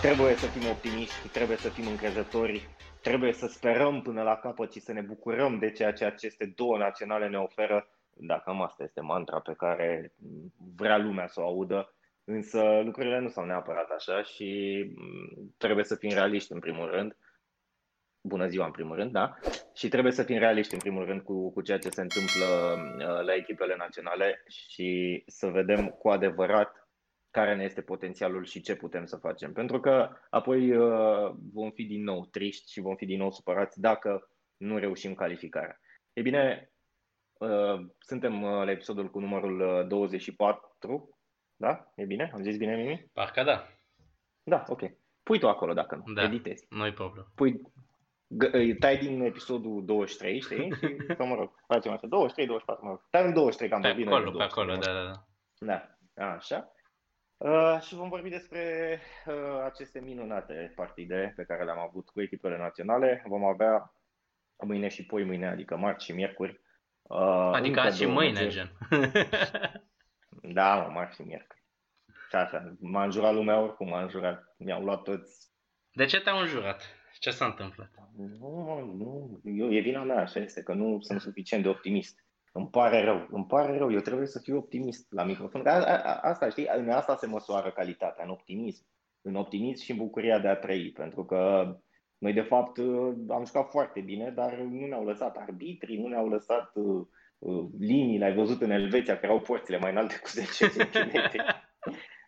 Trebuie să fim optimiști, trebuie să fim încrezători, trebuie să sperăm până la capăt și să ne bucurăm de ceea ce aceste două naționale ne oferă. Dacă asta este mantra pe care vrea lumea să o audă, însă lucrurile nu s-au neapărat așa și mm, trebuie să fim realiști în primul rând. Bună ziua în primul rând, da? Și trebuie să fim realiști în primul rând cu, cu ceea ce se întâmplă uh, la echipele naționale și să vedem cu adevărat care ne este potențialul și ce putem să facem. Pentru că apoi uh, vom fi din nou triști și vom fi din nou supărați dacă nu reușim calificarea. E bine, uh, suntem uh, la episodul cu numărul 24, da? E bine? Am zis bine, Mimi? Parcă da. Da, ok. Pui tu acolo dacă nu, da, editezi. nu-i problemă. Pui, tai din episodul 23, știi? Și, sau mă rog, facem așa, 23, 24, mă rog. Tai în 23, că am vorbit. Pe acolo, pe acolo, da, da, da. Da, așa. Uh, și vom vorbi despre uh, aceste minunate partide pe care le-am avut cu echipele naționale. Vom avea mâine și poi mâine, adică marți și miercuri. Uh, adică azi și mâine, gen. da, mă, marți și miercuri. Și așa, m-a înjurat lumea oricum, m-a înjurat. Mi-au luat toți. De ce te-au înjurat? Ce s-a întâmplat? Nu, nu, eu, e vina mea, așa este, că nu sunt suficient de optimist. Îmi pare rău, îmi pare rău, eu trebuie să fiu optimist la microfon. A, a, asta, știi, în asta se măsoară calitatea, în optimism. În optimism și în bucuria de a trăi, pentru că noi, de fapt, am jucat foarte bine, dar nu ne-au lăsat arbitrii, nu ne-au lăsat uh, uh linii, ai văzut în Elveția, că erau porțile mai înalte cu 10 cm.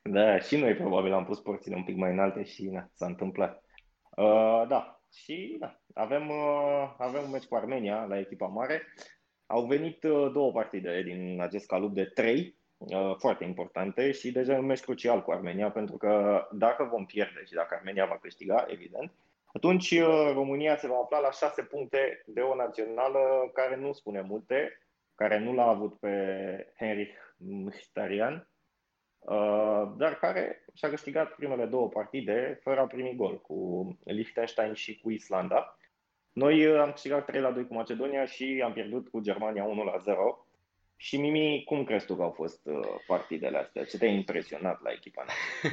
da, și noi probabil am pus porțile un pic mai înalte și na, s-a întâmplat. Uh, da, și da, avem, uh, avem un meci cu Armenia la echipa mare. Au venit uh, două partide din acest calup de trei, uh, foarte importante și deja un meci crucial cu Armenia, pentru că dacă vom pierde și dacă Armenia va câștiga, evident, atunci uh, România se va afla la șase puncte de o națională care nu spune multe, care nu l-a avut pe Henrich Mkhitaryan, dar care și-a câștigat primele două partide fără a primi gol, cu Liechtenstein și cu Islanda. Noi uh, am câștigat 3 la 2 cu Macedonia și am pierdut cu Germania 1 la 0. Și Mimi, cum crezi tu că au fost uh, partidele astea? Ce te-a impresionat la echipa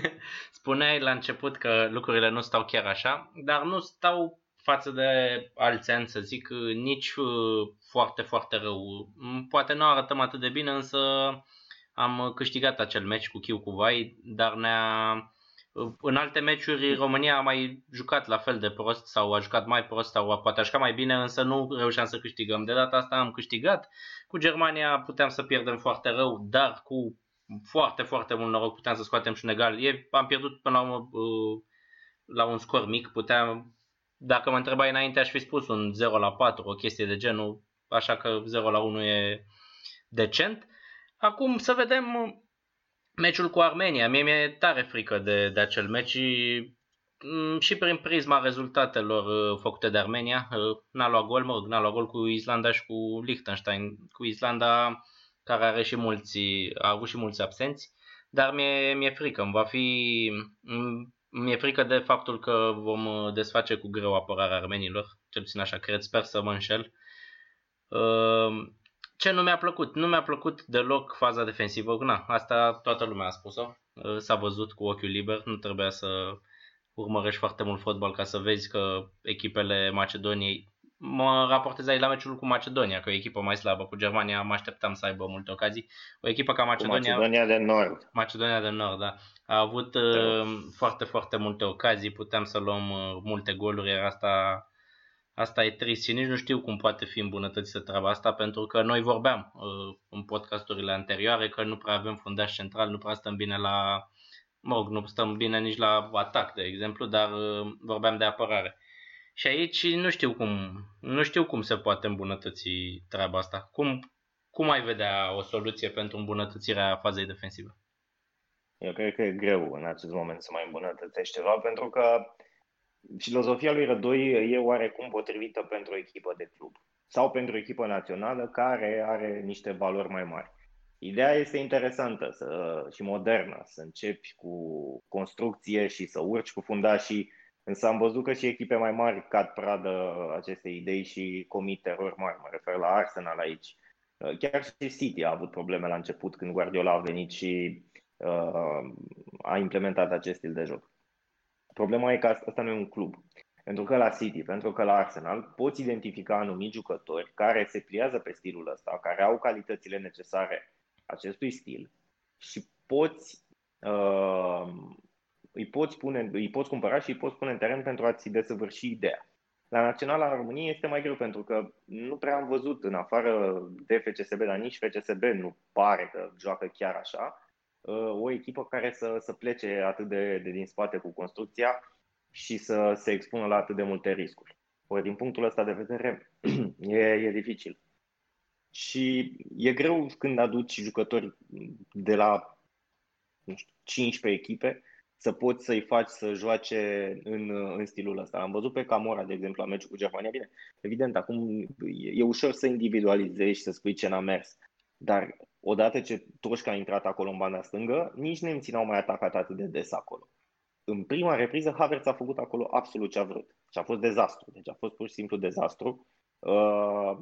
Spuneai la început că lucrurile nu stau chiar așa, dar nu stau față de alți ani, să zic, nici uh, foarte, foarte rău. Mm, poate nu arătăm atât de bine, însă am câștigat acel meci cu Chiu Vai, dar ne-a în alte meciuri România a mai jucat la fel de prost sau a jucat mai prost sau poate a jucat mai bine, însă nu reușeam să câștigăm. De data asta am câștigat. Cu Germania puteam să pierdem foarte rău, dar cu foarte, foarte mult noroc puteam să scoatem și un egal. E, am pierdut până la urmă uh, la un scor mic. Puteam, dacă mă întrebai înainte, aș fi spus un 0 la 4, o chestie de genul, așa că 0 la 1 e decent. Acum să vedem meciul cu Armenia. Mie mi-e tare frică de, de acel meci și, mm, și prin prisma rezultatelor uh, făcute de Armenia. Uh, n-a luat gol, mă rog, n-a luat gol cu Islanda și cu Liechtenstein. Cu Islanda care are și mulți, a avut și mulți absenți, dar mi-e, mi-e frică, îmi va fi, mm, mi-e frică de faptul că vom uh, desface cu greu apărarea armenilor, cel puțin așa cred, sper să mă înșel. Ce nu mi-a plăcut? Nu mi-a plăcut deloc faza defensivă. Na, asta toată lumea a spus-o. Uh, s-a văzut cu ochiul liber. Nu trebuia să urmărești foarte mult fotbal ca să vezi că echipele Macedoniei mă raportez aici la meciul cu Macedonia, că e o echipă mai slabă. Cu Germania mă așteptam să aibă multe ocazii. O echipă ca Macedonia... Cu Macedonia de Nord. Macedonia de Nord, da. A avut uh, foarte, foarte multe ocazii. Puteam să luăm uh, multe goluri, iar asta Asta e trist și nici nu știu cum poate fi îmbunătățită treaba asta, pentru că noi vorbeam uh, în podcasturile anterioare că nu prea avem fundaș central, nu prea stăm bine la, mă rog, nu stăm bine nici la atac, de exemplu, dar uh, vorbeam de apărare. Și aici nu știu cum, nu știu cum se poate îmbunătăți treaba asta. Cum, cum ai vedea o soluție pentru îmbunătățirea fazei defensive? Eu cred că e greu în acest moment să mai îmbunătățești ceva, pentru că filozofia lui Rădoi e oarecum potrivită pentru o echipă de club sau pentru o echipă națională care are niște valori mai mari. Ideea este interesantă să, și modernă, să începi cu construcție și să urci cu fundașii, însă am văzut că și echipe mai mari cad pradă acestei idei și comit erori mari. Mă refer la Arsenal aici. Chiar și City a avut probleme la început când Guardiola a venit și uh, a implementat acest stil de joc. Problema e că asta nu e un club. Pentru că la City, pentru că la Arsenal poți identifica anumiți jucători care se pliază pe stilul ăsta, care au calitățile necesare acestui stil și poți, uh, îi, poți pune, îi poți cumpăra și îi poți pune în teren pentru a-ți desăvârși ideea. La Naționala României este mai greu pentru că nu prea am văzut în afară de FCSB, dar nici FCSB nu pare că joacă chiar așa, uh, o echipă care să, să plece atât de, de din spate cu construcția și să se expună la atât de multe riscuri. Ori din punctul ăsta de vedere e, e dificil. Și e greu când aduci jucători de la nu știu, 15 echipe să poți să-i faci să joace în, în stilul ăsta. Am văzut pe Camora, de exemplu, la meciul cu Germania. Bine, evident, acum e ușor să individualizezi și să spui ce n-a mers. Dar odată ce Toșca a intrat acolo în banda stângă, nici nemții n-au mai atacat atât de des acolo. În prima repriză, Havertz a făcut acolo absolut ce a vrut. Și a fost dezastru. Deci a fost pur și simplu dezastru. Uh,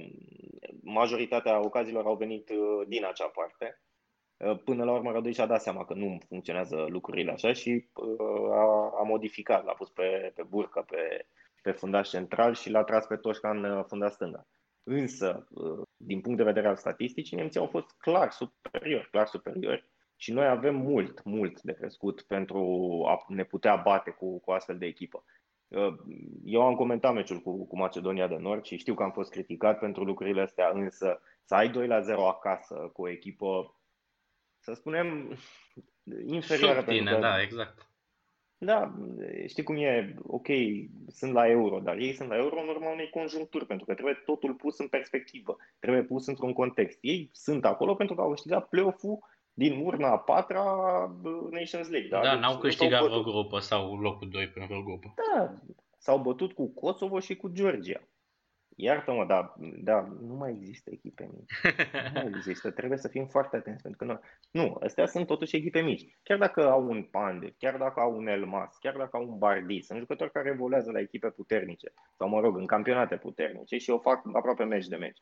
majoritatea ocazilor au venit uh, din acea parte. Uh, până la urmă, Rădoi și-a dat seama că nu funcționează lucrurile așa și a, a modificat, l-a pus pe, pe burcă, pe, pe fundaș central și l-a tras pe Toșca în fundaș stânga. Însă, din punct de vedere al statisticii, nemții au fost clar superiori, clar superiori și noi avem mult, mult de crescut pentru a ne putea bate cu, cu astfel de echipă. Uh, eu am comentat meciul cu, cu Macedonia de Nord și știu că am fost criticat pentru lucrurile astea, însă să ai 2 la 0 acasă cu o echipă, să spunem, inferioară. Subtine, că, da, exact. Da, știi cum e, ok, sunt la euro, dar ei sunt la euro în urma unei conjuncturi, pentru că trebuie totul pus în perspectivă, trebuie pus într-un context. Ei sunt acolo pentru că au câștigat play-off-ul din urna a patra Nations League. Da, da deci n-au câștigat vreo grupă sau locul 2 pentru vreo grupă. Da, s-au bătut cu Kosovo și cu Georgia. Iartă-mă, dar da, nu mai există echipe mici. Nu mai există. Trebuie să fim foarte atenți. Pentru că nu, nu, astea sunt totuși echipe mici. Chiar dacă au un Pande, chiar dacă au un Elmas, chiar dacă au un Bardi, sunt jucători care evoluează la echipe puternice. Sau, mă rog, în campionate puternice și o fac aproape meci de meci.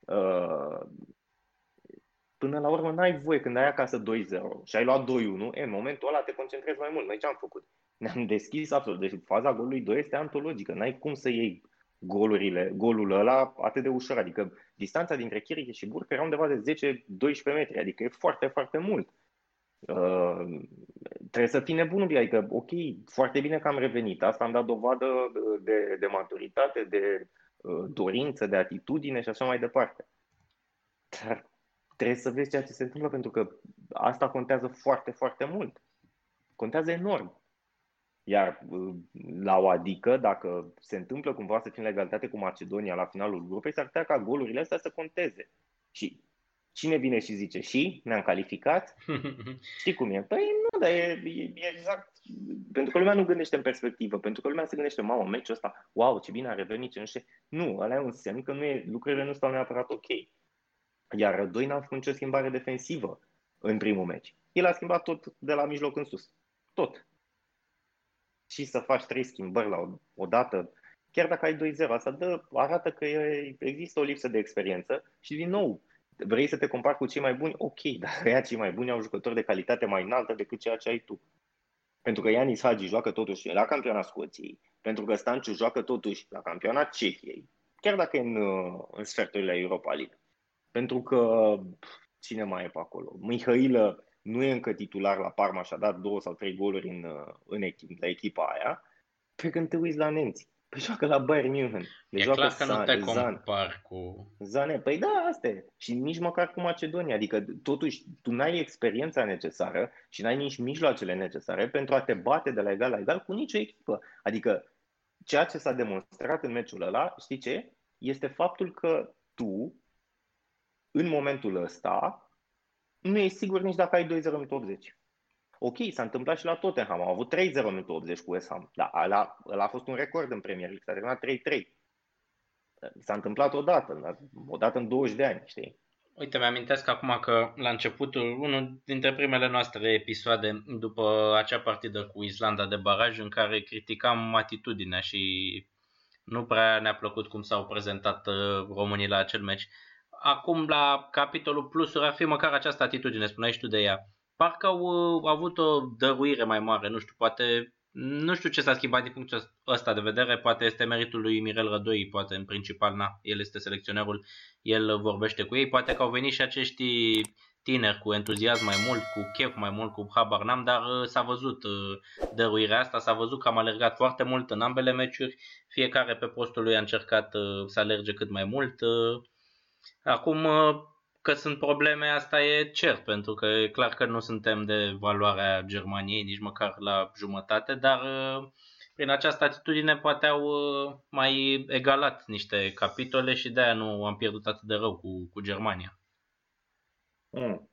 Uh, până la urmă n-ai voie când ai acasă 2-0 și ai luat 2-1, e, în momentul ăla te concentrezi mai mult. Noi ce am făcut? Ne-am deschis absolut. Deci faza golului 2 este antologică. N-ai cum să iei golurile, golul ăla atât de ușor. Adică distanța dintre Chiriche și Burcă era undeva de 10-12 metri. Adică e foarte, foarte mult. Uh, trebuie să fii nebun, adică, ok, foarte bine că am revenit. Asta am dat dovadă de, de maturitate, de uh, dorință, de atitudine și așa mai departe. Dar trebuie să vezi ceea ce se întâmplă pentru că asta contează foarte, foarte mult. Contează enorm. Iar uh, la o adică, dacă se întâmplă cumva să fie în legalitate cu Macedonia la finalul grupei, s-ar putea ca golurile astea să conteze. Și cine vine și zice și ne-am calificat? Știi cum e? Păi nu, dar e, e, e exact. Pentru că lumea nu gândește în perspectivă, pentru că lumea se gândește, mamă, meciul ăsta, wow, ce bine a revenit, ce nu știu. Nu, ăla e un semn că nu e, lucrurile nu stau neapărat ok. Iar Rădoi n-a făcut nicio schimbare defensivă în primul meci. El a schimbat tot de la mijloc în sus. Tot. Și să faci trei schimbări la o, o dată, chiar dacă ai 2-0, asta dă, arată că e, există o lipsă de experiență și din nou, vrei să te compari cu cei mai buni? Ok, dar ea cei mai buni au jucători de calitate mai înaltă decât ceea ce ai tu. Pentru că Ianis Hagi joacă totuși la campionat Scoției, pentru că Stanciu joacă totuși la campionat Cehiei, chiar dacă e în, în sferturile Europa League. Pentru că cine mai e pe acolo? Mihailă nu e încă titular la Parma și a dat două sau trei goluri în, în echip, la echipa aia, pe când te uiți la nemți. Păi joacă la Bayern München. Le e joacă clar că San, nu te compar cu... Zane, păi da, asta e. Și nici măcar cu Macedonia. Adică totuși tu n-ai experiența necesară și n-ai nici mijloacele necesare pentru a te bate de la egal la egal cu nicio echipă. Adică ceea ce s-a demonstrat în meciul ăla, știi ce? Este faptul că tu în momentul ăsta, nu e sigur nici dacă ai 2-0 în 80. Ok, s-a întâmplat și la Tottenham, au avut 3-0 în 80 cu West Ham, dar ăla, ăla a fost un record în Premier League, s-a terminat 3-3. S-a întâmplat odată, odată în 20 de ani, știi? Uite, mi-amintesc acum că la începutul, unul dintre primele noastre episoade după acea partidă cu Islanda de baraj în care criticam atitudinea și nu prea ne-a plăcut cum s-au prezentat uh, românii la acel meci acum la capitolul plusuri ar fi măcar această atitudine, spuneai și tu de ea. Parcă au, au avut o dăruire mai mare, nu știu, poate nu știu ce s-a schimbat din punctul ăsta de vedere, poate este meritul lui Mirel Rădoi, poate în principal, na, el este selecționerul, el vorbește cu ei, poate că au venit și acești tineri cu entuziasm mai mult, cu chef mai mult, cu habar n-am, dar uh, s-a văzut uh, dăruirea asta, s-a văzut că am alergat foarte mult în ambele meciuri, fiecare pe postul lui a încercat uh, să alerge cât mai mult. Acum că sunt probleme, asta e cert, pentru că e clar că nu suntem de valoarea Germaniei, nici măcar la jumătate, dar prin această atitudine poate au mai egalat niște capitole și de-aia nu am pierdut atât de rău cu, cu Germania. Mm.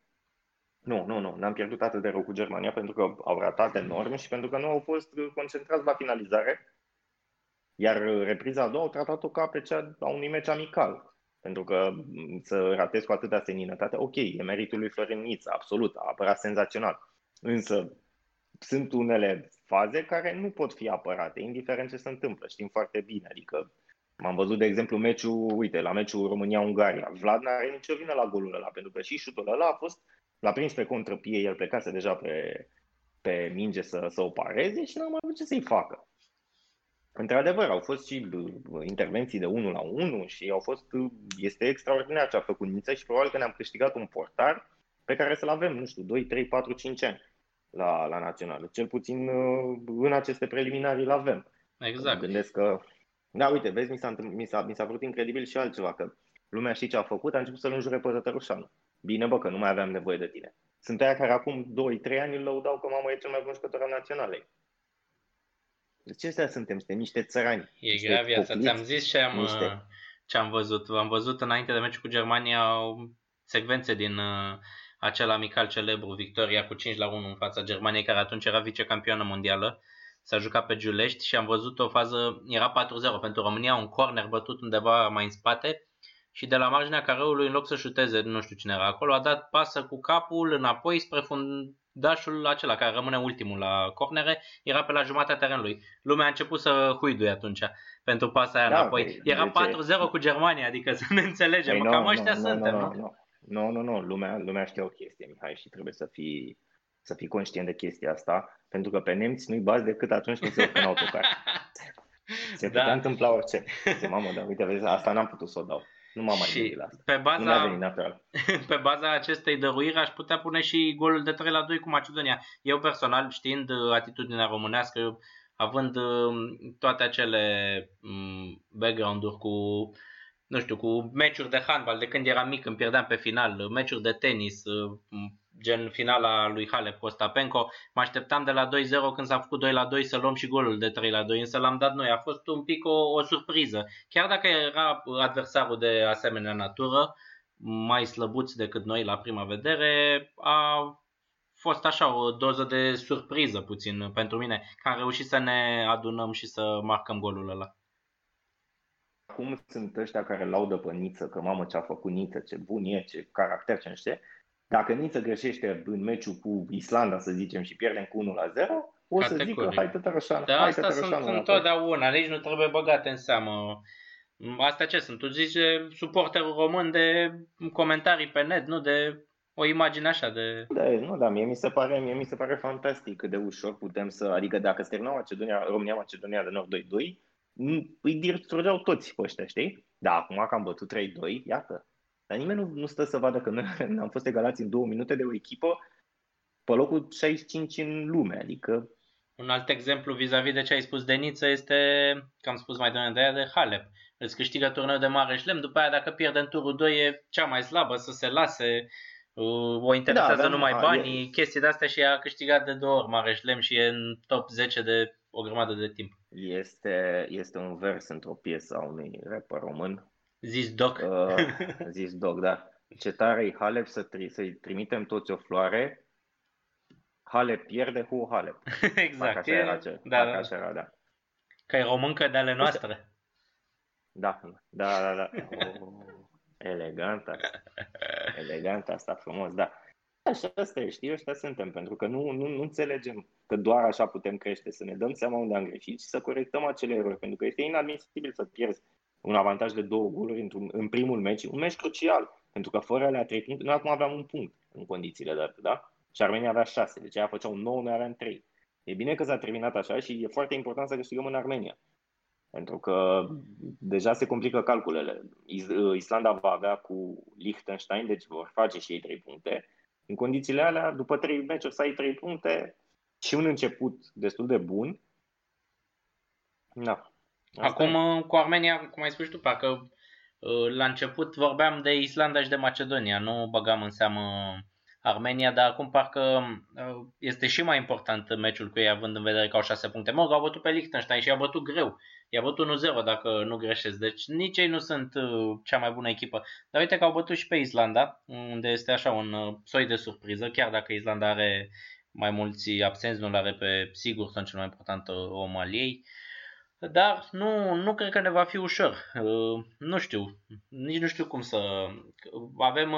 Nu, nu, nu. N-am pierdut atât de rău cu Germania pentru că au ratat enorm și pentru că nu au fost concentrați la finalizare. Iar repriza a doua au tratat-o ca pe cea a unui meci amical. Pentru că mm, să ratezi cu atâta seninătate, ok, e meritul lui Florin Nița, absolut, a apărat senzațional. Însă sunt unele faze care nu pot fi apărate, indiferent ce se întâmplă. Știm foarte bine, adică M-am văzut, de exemplu, meciul, uite, la meciul România-Ungaria. Vlad n are nicio vină la golul ăla, pentru că și șutul ăla a fost, l-a prins pe contrapie, el plecase deja pe, pe minge să, să o pareze și n-am mai avut ce să-i facă. Într-adevăr, au fost și intervenții de 1 la 1 și au fost, este extraordinar ce a făcut Niță și probabil că ne-am câștigat un portar pe care să-l avem, nu știu, 2, 3, 4, 5 ani la, la națională. Cel puțin în aceste preliminari îl avem. Exact. Mă gândesc că da, uite, vezi, mi s-a, mi s-a, mi s-a vrut incredibil și altceva, că lumea știe ce a făcut, a început să-l înjure pe Tătărușanu. Bine, bă, că nu mai aveam nevoie de tine. Sunt aia care acum 2-3 ani îl lăudau că mamă e cel mai bun jucător al naționalei. Deci ce astea suntem? Suntem niște țărani. E niște grea viața. Ți-am zis ce am, niște... ce am văzut. Am văzut înainte de meciul cu Germania secvențe din uh, acel amical celebru, victoria cu 5 la 1 în fața Germaniei, care atunci era vicecampioană mondială s-a jucat pe Giulești și am văzut o fază, era 4-0 pentru România, un corner bătut undeva mai în spate și de la marginea careului, în loc să șuteze, nu știu cine era acolo, a dat pasă cu capul înapoi spre fundașul acela care rămâne ultimul la cornere, era pe la jumătatea terenului. Lumea a început să huiduie atunci pentru pasa aia da, înapoi. Păi, era 4-0 cu Germania, adică să ne înțelegem, păi, cam no, ăștia no, suntem, nu? Nu, nu, nu, nu, lumea, lumea știe o chestie, Mihai, și trebuie să fii să fii conștient de chestia asta, pentru că pe nemți nu-i bați decât atunci când se urcă în autocar. Se putea da. întâmpla orice. Se, mamă, dar uite, vezi, asta n-am putut să o dau. Nu m-am mai gândit la asta. Pe baza, nu natural. pe baza acestei dăruiri aș putea pune și golul de 3 la 2 cu Macedonia. Eu personal, știind uh, atitudinea românească, având uh, toate acele um, background-uri cu nu știu, cu meciuri de handbal de când eram mic, când pierdeam pe final, meciuri de tenis, uh, gen finala lui Halep Costapenko, mă așteptam de la 2-0 când s-a făcut 2 la 2 să luăm și golul de 3 la 2, însă l-am dat noi. A fost un pic o, o surpriză. Chiar dacă era adversarul de asemenea natură, mai slăbuți decât noi la prima vedere, a fost așa o doză de surpriză puțin pentru mine, că am reușit să ne adunăm și să marcăm golul ăla. Acum sunt ăștia care laudă pe Niță, că mamă ce a făcut Niță, ce bun e, ce caracter, ce nu știu dacă Niță greșește în meciul cu Islanda, să zicem, și pierdem cu 1 la 0, o să zic că hai Tătărășanu. Da, hai asta sunt întotdeauna, nici nu trebuie băgate în seamă. Asta ce sunt? Tu zici suporterul român de comentarii pe net, nu de o imagine așa de... Da, nu, da, mie mi se pare, mie mi se pare fantastic cât de ușor putem să, adică dacă se termină Macedonia, România Macedonia de Nord 2-2, îi distrugeau toți pe ăștia, știi? Da, acum că am bătut 3-2, iată, dar nimeni nu, nu stă să vadă că noi am fost egalați în două minute de o echipă pe locul 65 în lume. Adică un alt exemplu vis-a-vis de ce ai spus de Niță este, că am spus mai devreme de aia, de Halep. Îți câștigă turneul de mare șlem, după aia dacă pierde în turul 2 e cea mai slabă să se lase, uh, o interesează da, numai a, banii, e... chestii de astea și a câștigat de două ori mare șlem și e în top 10 de o grămadă de timp. Este, este un vers într-o piesă a unui rapper român Zis Doc. Uh, zis Doc, da. Ce tare e Halep să tri- să-i trimitem toți o floare, Halep pierde, hu Halep. exact. Așa era, ce, da, da. Așa era, da. Că e româncă de ale noastre. Da, da, da, da. Oh, elegant asta. Elegant asta, frumos, da. Așa asta e, știi, ăștia suntem, pentru că nu, nu, nu înțelegem că doar așa putem crește, să ne dăm seama unde am greșit și să corectăm acele erori, pentru că este inadmisibil să pierzi un avantaj de două goluri într-un, în primul meci, un meci crucial, pentru că fără alea trei puncte, noi acum aveam un punct în condițiile de da? Și Armenia avea șase, deci aia făceau 9, noi aveam trei. E bine că s-a terminat așa și e foarte important să câștigăm în Armenia. Pentru că deja se complică calculele. Islanda va avea cu Liechtenstein, deci vor face și ei 3 puncte. În condițiile alea, după 3 meciuri să ai 3 puncte și un început destul de bun. Da. Acum e. cu Armenia, cum ai spus tu, parcă uh, la început vorbeam de Islanda și de Macedonia, nu băgam în seamă Armenia, dar acum parcă uh, este și mai important meciul cu ei, având în vedere că au 6 puncte. Mă, au bătut pe Liechtenstein și i-a bătut greu. I-a bătut 1-0 dacă nu greșesc. Deci nici ei nu sunt uh, cea mai bună echipă. Dar uite că au bătut și pe Islanda, unde este așa un uh, soi de surpriză, chiar dacă Islanda are mai mulți absenți, nu-l are pe sigur, sunt cel mai important om al ei. Dar nu, nu cred că ne va fi ușor. Nu știu, nici nu știu cum să... Avem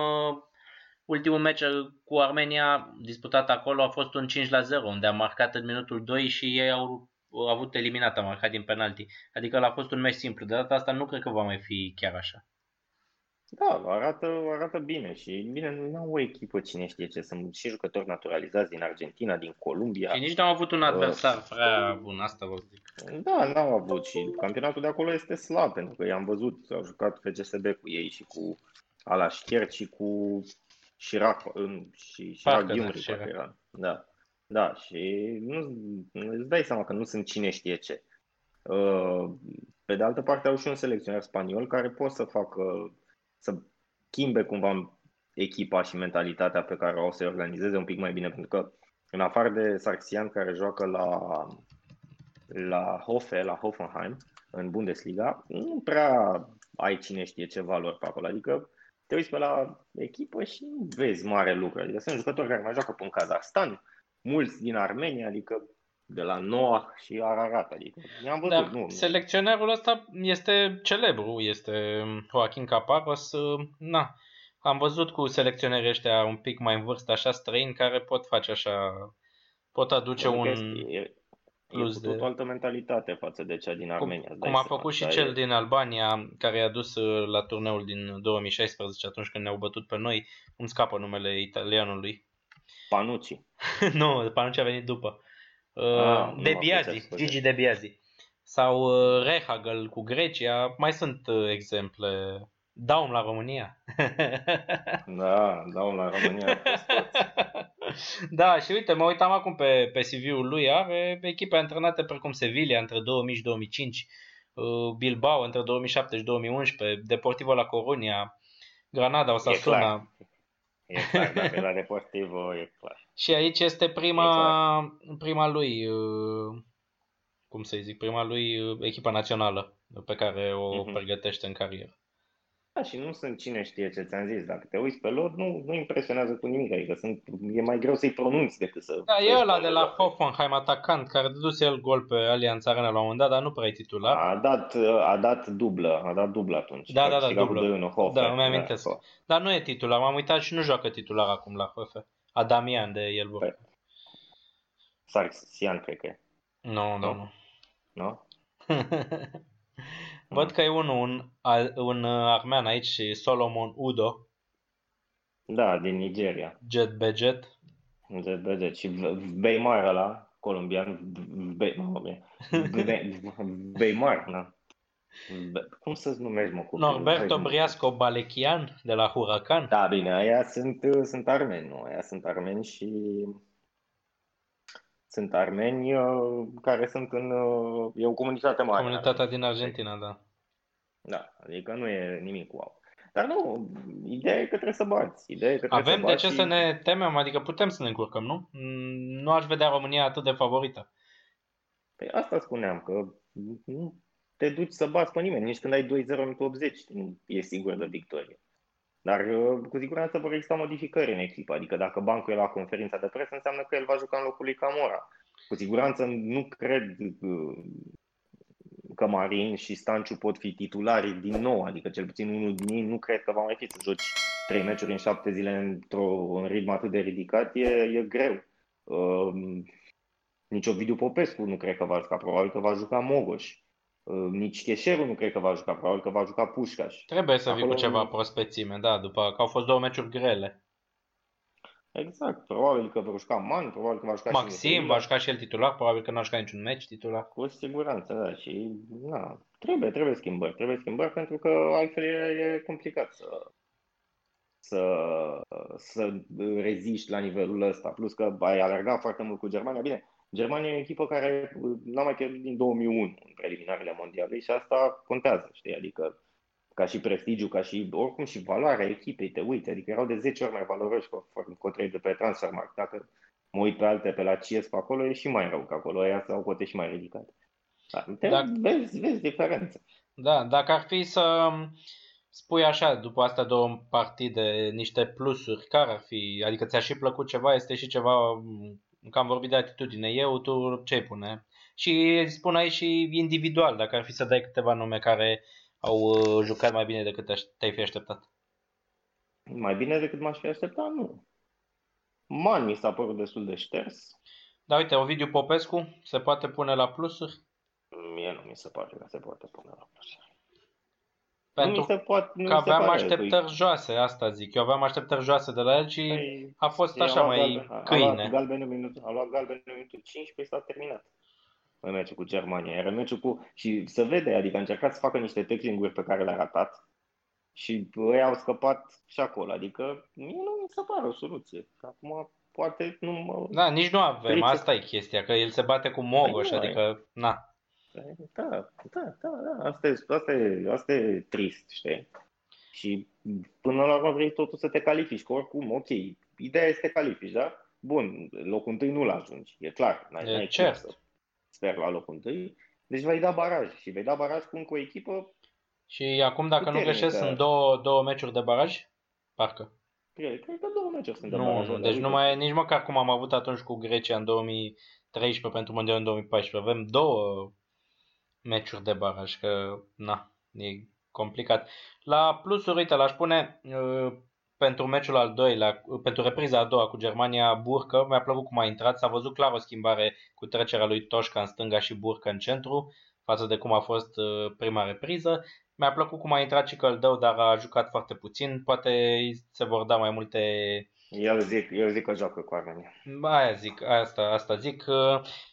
Ultimul meci cu Armenia disputat acolo a fost un 5 la 0, unde a marcat în minutul 2 și ei au, au avut eliminat, a marcat din penalti. Adică a fost un meci simplu. De data asta nu cred că va mai fi chiar așa. Da, arată, arată bine și bine, nu au o echipă cine știe ce, sunt și jucători naturalizați din Argentina, din Columbia. Și nici nu au avut un adversar uh, prea bun, asta vă zic. Da, n-au avut și campionatul de acolo este slab, pentru că i-am văzut, au jucat FCSB cu ei și cu Alașcher și cu Chirac și Chirac Ghiumri, da, era. Da. Da, și nu, îți dai seama că nu sunt cine știe ce. Uh, pe de altă parte au și un selecționer spaniol care poate să facă, să schimbe cumva echipa și mentalitatea pe care o să organizeze un pic mai bine, pentru că în afară de Sarxian care joacă la, la Hofe, la Hoffenheim, în Bundesliga, nu prea ai cine știe ce valori pe acolo. Adică te uiți pe la echipă și nu vezi mare lucru. Adică sunt jucători care mai joacă pe în Kazahstan, mulți din Armenia, adică de la Noah și Ararat. Adică am văzut. Da, nu, selecționerul ăsta este celebru, este Joaquin Caparros. Na, am văzut cu selecționerii ăștia un pic mai în vârstă, așa străini, care pot face așa, pot aduce un... E, plus e cu de... o altă mentalitate față de cea din Armenia. Cum, cum a făcut și cel e... din Albania, care i-a dus uh, la turneul din 2016, atunci când ne-au bătut pe noi. Cum scapă numele italianului? Panucci. nu, Panucci a venit după. Uh, ah, De Biazi, Gigi De Biazi. Sau uh, Rehagel cu Grecia. Mai sunt uh, exemple. Daum la România. da, Daum la România. da, și uite, mă uitam acum pe, pe CV-ul lui, are echipe antrenate precum Sevilla între 2000-2005, uh, Bilbao între 2007 și 2011, Deportivo La Coruña, Granada, Osasuna. E clar, e clar dacă la Deportivo e clar. Și aici este prima, prima lui, uh, cum să zic, prima lui uh, echipa națională pe care o uh-huh. pregătește în carieră. Da, și nu sunt cine știe ce ți-am zis. Dacă te uiți pe lor, nu, nu impresionează cu nimic. Adică sunt, e mai greu să-i pronunți decât să... Da, e ăla de la Hoffenheim, atacant, care dăduse el gol pe Allianz Arena la un moment dat, dar nu prea e titular. A dat, a dat dublă, a dat dublă atunci. Da, da, da, dublă. Da, îmi amintesc. Da, dar nu e titular, m-am uitat și nu joacă titular acum la Hofe. Adamian de el vorba. Sarxian, cred că e. Nu, nu, nu. Nu? Văd că e unul, un, un uh, armean aici, Solomon Udo. Da, din Nigeria. Jet Bejet. Jet Bejet. Și Beimar ăla, colombian. Beimar, da. Cum să-ți numești, mă, cu Norberto Briasco Balechian, de la Huracan. Da, bine, aia sunt, uh, sunt armeni, nu? Aia sunt armeni și sunt armeni uh, care sunt în... Uh, e o comunitate mare. Comunitatea din Argentina, da. Da, adică nu e nimic wow. Dar nu, ideea e că trebuie să bați. Ideea e că trebuie Avem să de ce și... să ne temem, adică putem să ne încurcăm, nu? Mm, nu aș vedea România atât de favorită. Păi asta spuneam, că nu te duci să bați pe nimeni. Nici când ai 2-0 în 80 nu e sigur de victorie. Dar uh, cu siguranță vor exista modificări în echipă. Adică dacă Bancu e la conferința de presă, înseamnă că el va juca în locul lui Camora. Cu siguranță nu cred uh, că Marin și Stanciu pot fi titulari din nou, adică cel puțin unul din ei nu cred că va mai fi să joci trei meciuri în șapte zile într-un ritm atât de ridicat, e, e greu. Uh, nici Ovidiu Popescu nu cred că va juca, probabil că va juca Mogoș. Uh, nici Cheșeru nu cred că va juca, probabil că va juca Pușcaș. Trebuie să Acolo... vii cu ceva prospețime, da, după că au fost două meciuri grele. Exact, probabil că va juca Man, probabil că va juca Maxim, va juca și el titular, probabil că n-a jucat niciun meci titular. Cu siguranță, da, și na, trebuie, trebuie schimbări, trebuie schimbări pentru că altfel e, e complicat să, să, să reziști la nivelul ăsta. Plus că ai alergat foarte mult cu Germania. Bine, Germania e o echipă care n-a mai pierdut din 2001 în preliminarele mondiale și asta contează, știi? Adică ca și prestigiu, ca și oricum și valoarea echipei, te uiți, adică erau de 10 ori mai valoroși conform de pe Transfermarkt. Dacă mă uit pe alte, pe la CIES pe acolo, e și mai rău, că acolo aia au cote și mai ridicate. Da, dacă, vezi, vezi diferență. Da, dacă ar fi să spui așa, după astea două partide, niște plusuri, care ar fi? Adică ți-a și plăcut ceva, este și ceva, că am vorbit de atitudine, eu, tu ce pune? Și spun aici și individual, dacă ar fi să dai câteva nume care au uh, jucat mai bine decât te-ai fi așteptat? Mai bine decât m-aș fi așteptat, nu. Man mi s-a părut destul de șters. Da, uite, Ovidiu Popescu se poate pune la plusuri? Mie nu mi se pare că se poate pune la plusuri. Pentru se poate, nu că aveam pare, așteptări păi... joase, asta zic. Eu aveam așteptări joase de la el și păi, a fost așa mai galben, câine. A luat galbenul minutul, a luat galbenul minutul 15 s-a terminat în meciul cu Germania. Iar în meciul cu... Și se vede, adică a încercat să facă niște tackling pe care le-a ratat și ei au scăpat și acolo. Adică mie nu mi se pare o soluție. Acum poate nu mă... Da, nici nu avem. Trice. Asta e chestia, că el se bate cu Mogoș, păi adică, na. Da, da, da, da. Asta e, asta e, asta e trist, știi? Și până la urmă vrei totul să te califici, că oricum, ok, ideea este să te califici, da? Bun, locul întâi nu-l ajungi, e clar. N-ai, e n-ai cert. Să sper la locul întâi. Deci vei da baraj și vei da baraj cu încă o echipă Și acum, dacă nu greșesc, sunt două, două meciuri de baraj? Parcă. Cred, cred că două meciuri sunt de nu, baraj. Nu, deci nu mai e nici măcar cum am avut atunci cu Grecia în 2013 pentru Mondial în 2014. Avem două meciuri de baraj, că na, e complicat. La plusuri, uite, l-aș pune uh, pentru meciul al doilea, pentru repriza a doua cu Germania, Burcă, mi-a plăcut cum a intrat, s-a văzut clar o schimbare cu trecerea lui Toșca în stânga și Burcă în centru, față de cum a fost uh, prima repriză. Mi-a plăcut cum a intrat și Căldău, dar a jucat foarte puțin, poate se vor da mai multe... Eu zic, eu zic că joacă cu Armenia. Aia zic, asta, asta zic.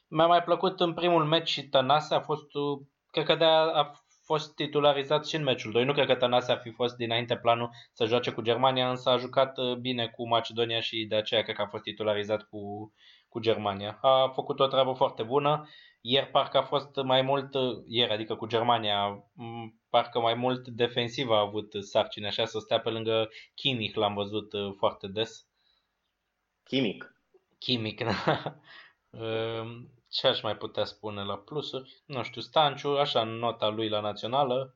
Uh, mi-a mai plăcut în primul meci și Tănase, a fost, uh, cred că de a, a fost titularizat și în meciul 2. Nu cred că Tănase ar fi fost dinainte planul să joace cu Germania, însă a jucat uh, bine cu Macedonia și de aceea cred că a fost titularizat cu, cu Germania. A făcut o treabă foarte bună. Ieri parcă a fost mai mult, uh, ieri adică cu Germania, parcă mai mult defensiv a avut sarcini, așa să stea pe lângă Chimic, l-am văzut uh, foarte des. Chimic. Chimic, da. Ce aș mai putea spune la plusuri? Nu știu, Stanciu, așa, nota lui la națională.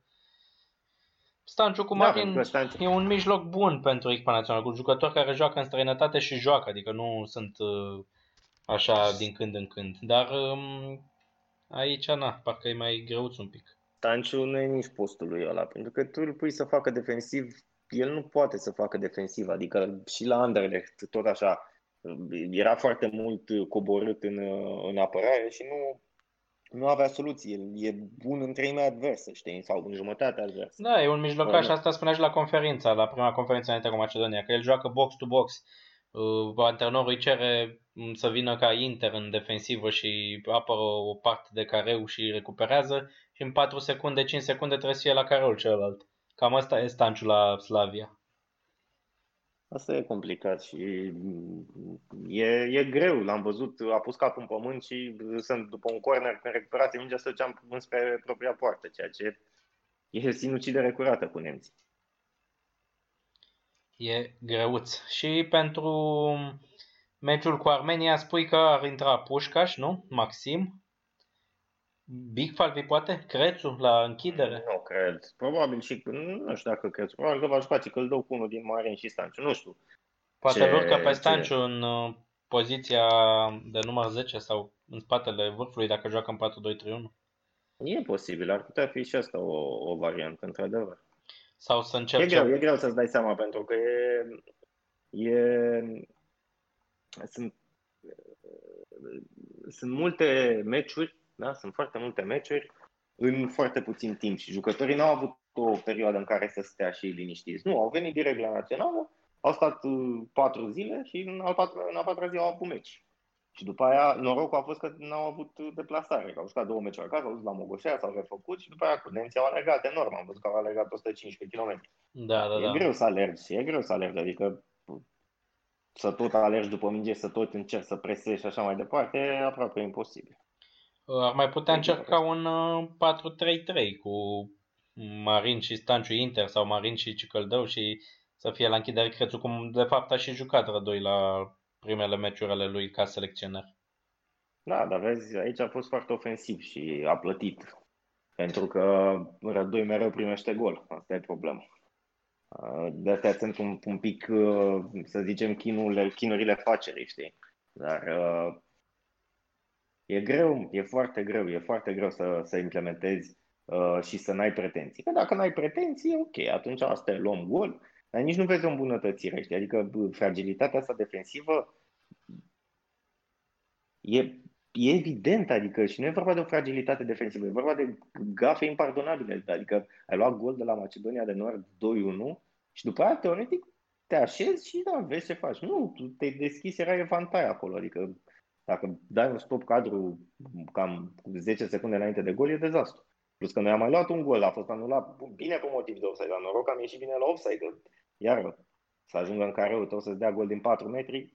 Stanciu cu da, Marin da, Stanciu. e un mijloc bun pentru echipa națională, cu jucători care joacă în străinătate și joacă, adică nu sunt uh, așa din când în când. Dar um, aici, na, parcă e mai greuț un pic. Stanciu nu e nici postul lui ăla, pentru că tu îl pui să facă defensiv, el nu poate să facă defensiv, adică și la Anderlecht tot așa era foarte mult coborât în, în apărare și nu, nu avea soluție. E bun în treimea adversă, știi, sau în jumătate adversă. Da, e un mijlocaș, asta spunea și la conferința, la prima conferință înainte cu Macedonia, că el joacă box-to-box. Uh, antrenorul îi cere mm, să vină ca Inter în defensivă și apără o parte de careu și recuperează și în 4 secunde, 5 secunde trebuie să fie la careul celălalt. Cam asta e stanciul la Slavia. Asta e complicat și e, e greu. L-am văzut, a pus capul în pământ și sunt după un corner, când recuperație mingea, să duceam înspre propria poartă, ceea ce e sinucidere curată cu nemții. E greuț. Și pentru meciul cu Armenia spui că ar intra Pușcaș, nu? Maxim? Big Falvi poate? Crețu la închidere? Nu cred. Probabil și, nu știu dacă Crețu, probabil că va juca Căldău cu unul din Marin și Stanciu, nu știu. Poate ce, urcă pe Stanciu ce... în uh, poziția de număr 10 sau în spatele vârfului dacă joacă în 4-2-3-1. E posibil, ar putea fi și asta o, o variantă, într-adevăr. Sau să încerce... E greu, e greu să-ți dai seama, pentru că e, e sunt, sunt multe meciuri da? Sunt foarte multe meciuri în foarte puțin timp și jucătorii nu au avut o perioadă în care să stea și liniștiți. Nu, au venit direct la națională, au stat uh, patru zile și în a patra, în a patra zi au avut meci. Și după aia, norocul a fost că n-au avut deplasare, că au jucat două meciuri acasă, au dus la Mogoșea, s-au refăcut și după aia cu nemții au alergat enorm, am văzut că au alergat 115 km. Da, da, e da. greu să alergi, e greu să alergi, adică să tot alergi după minge, să tot încerci să presezi și așa mai departe, e aproape imposibil. Ar mai putea încerca un uh, 4-3-3 cu Marin și Stanciu Inter sau Marin și Cicăldău și să fie la închidere Crețu, cum de fapt a și jucat Rădoi la primele meciuri ale lui ca selecționer. Da, dar vezi, aici a fost foarte ofensiv și a plătit. Pentru că Rădoi mereu primește gol. Asta e problema. De astea sunt un, un pic, să zicem, chinurile, chinurile facerii, știi? Dar e greu, e foarte greu, e foarte greu să, să implementezi și să n-ai pretenții. Că dacă n-ai pretenții, ok, atunci asta e, luăm gol, dar nici nu vezi o îmbunătățire, știi? Adică fragilitatea asta defensivă e, e evident, adică și nu e vorba de o fragilitate defensivă, e vorba de gafe impardonabile. Adică ai luat gol de la Macedonia de Nord 2-1 și după aia, teoretic, te așezi și da, vezi ce faci. Nu, tu te deschizi, era evantai acolo, adică dacă dai un stop cadru cam 10 secunde înainte de gol, e dezastru. Plus că noi am mai luat un gol, a fost anulat bine pe motiv de offside, dar noroc că am ieșit bine la offside. Iar să ajungă în care tot să-ți dea gol din 4 metri,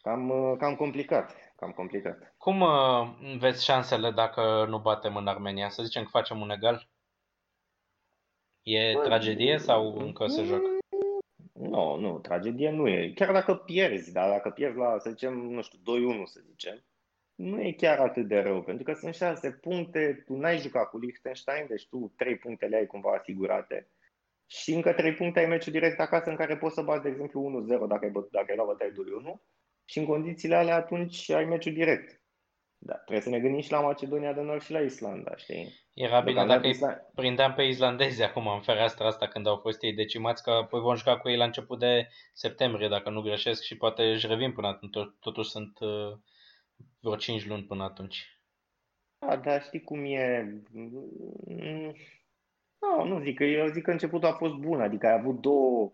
cam, cam complicat. Cam complicat. Cum uh, vezi șansele dacă nu batem în Armenia? Să zicem că facem un egal? E Bă, tragedie sau încă se joacă? Nu, nu, tragedie nu e. Chiar dacă pierzi, dar dacă pierzi la, să zicem, nu știu, 2-1, să zicem, nu e chiar atât de rău, pentru că sunt șase puncte, tu n-ai jucat cu Liechtenstein, deci tu trei puncte le ai cumva asigurate și încă trei puncte ai meciul direct acasă în care poți să bați, de exemplu, 1-0 dacă ai, dacă ai luat bătaie 2-1 și în condițiile alea atunci ai meciul direct. Da, trebuie să ne gândim și la Macedonia de Nord și la Islanda, știi? Era bine dacă îi prindeam pe islandezi acum în fereastra asta când au fost ei decimați, că apoi vom juca cu ei la început de septembrie, dacă nu greșesc, și poate își revin până atunci. Totuși sunt uh, vreo 5 luni până atunci. Da, dar știi cum e... Nu, nu zic că eu zic că începutul a fost bun, adică ai avut două uh,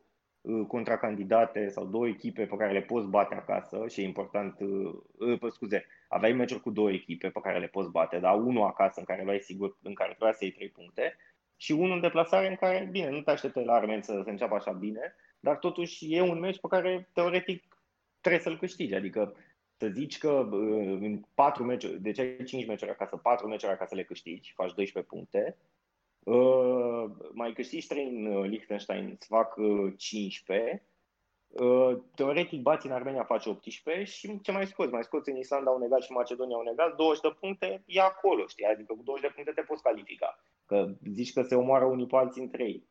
contracandidate sau două echipe pe care le poți bate acasă și e important, uh, uh scuze, aveai meciuri cu două echipe pe care le poți bate, dar unul acasă în care aveai sigur, în care trebuia să iei trei puncte și unul în deplasare în care, bine, nu te așteptai la Armen să, să înceapă așa bine, dar totuși e un meci pe care teoretic trebuie să-l câștigi, adică să zici că uh, în patru meciuri, deci ai 5 meciuri acasă, patru meciuri acasă le câștigi, faci 12 puncte, uh, mai câștigi 3 în uh, Liechtenstein, îți fac 15, teoretic bați în Armenia, faci 18 și ce mai scoți? Mai scoți în Islanda un egal și Macedonia un egal, 20 de puncte, e acolo, știi? Adică cu 20 de puncte te poți califica. Că zici că se omoară unii pe alții între ei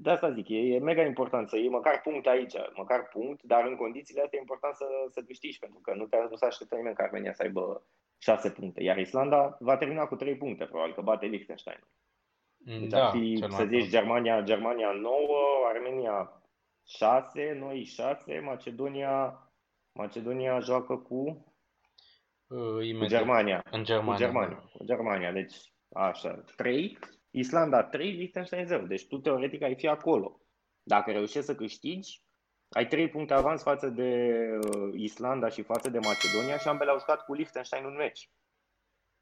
de asta zic, e, e mega important să iei măcar punct aici, măcar punct, dar în condițiile astea e important să, să câștigi, pentru că nu te nu să așteptă nimeni ca Armenia să aibă 6 puncte, iar Islanda va termina cu 3 puncte, probabil că bate Liechtenstein. Deci da, ar fi, să zici, Germania, Germania 9, Armenia 6, noi 6, Macedonia, Macedonia joacă cu, uh, cu Germania. În Germania. Cu Germania, da. cu Germania. Deci, așa, 3 Islanda 3, Liechtenstein 0. Deci tu teoretic ai fi acolo. Dacă reușești să câștigi, ai 3 puncte avans față de uh, Islanda și față de Macedonia și ambele au jucat cu Liechtenstein un meci.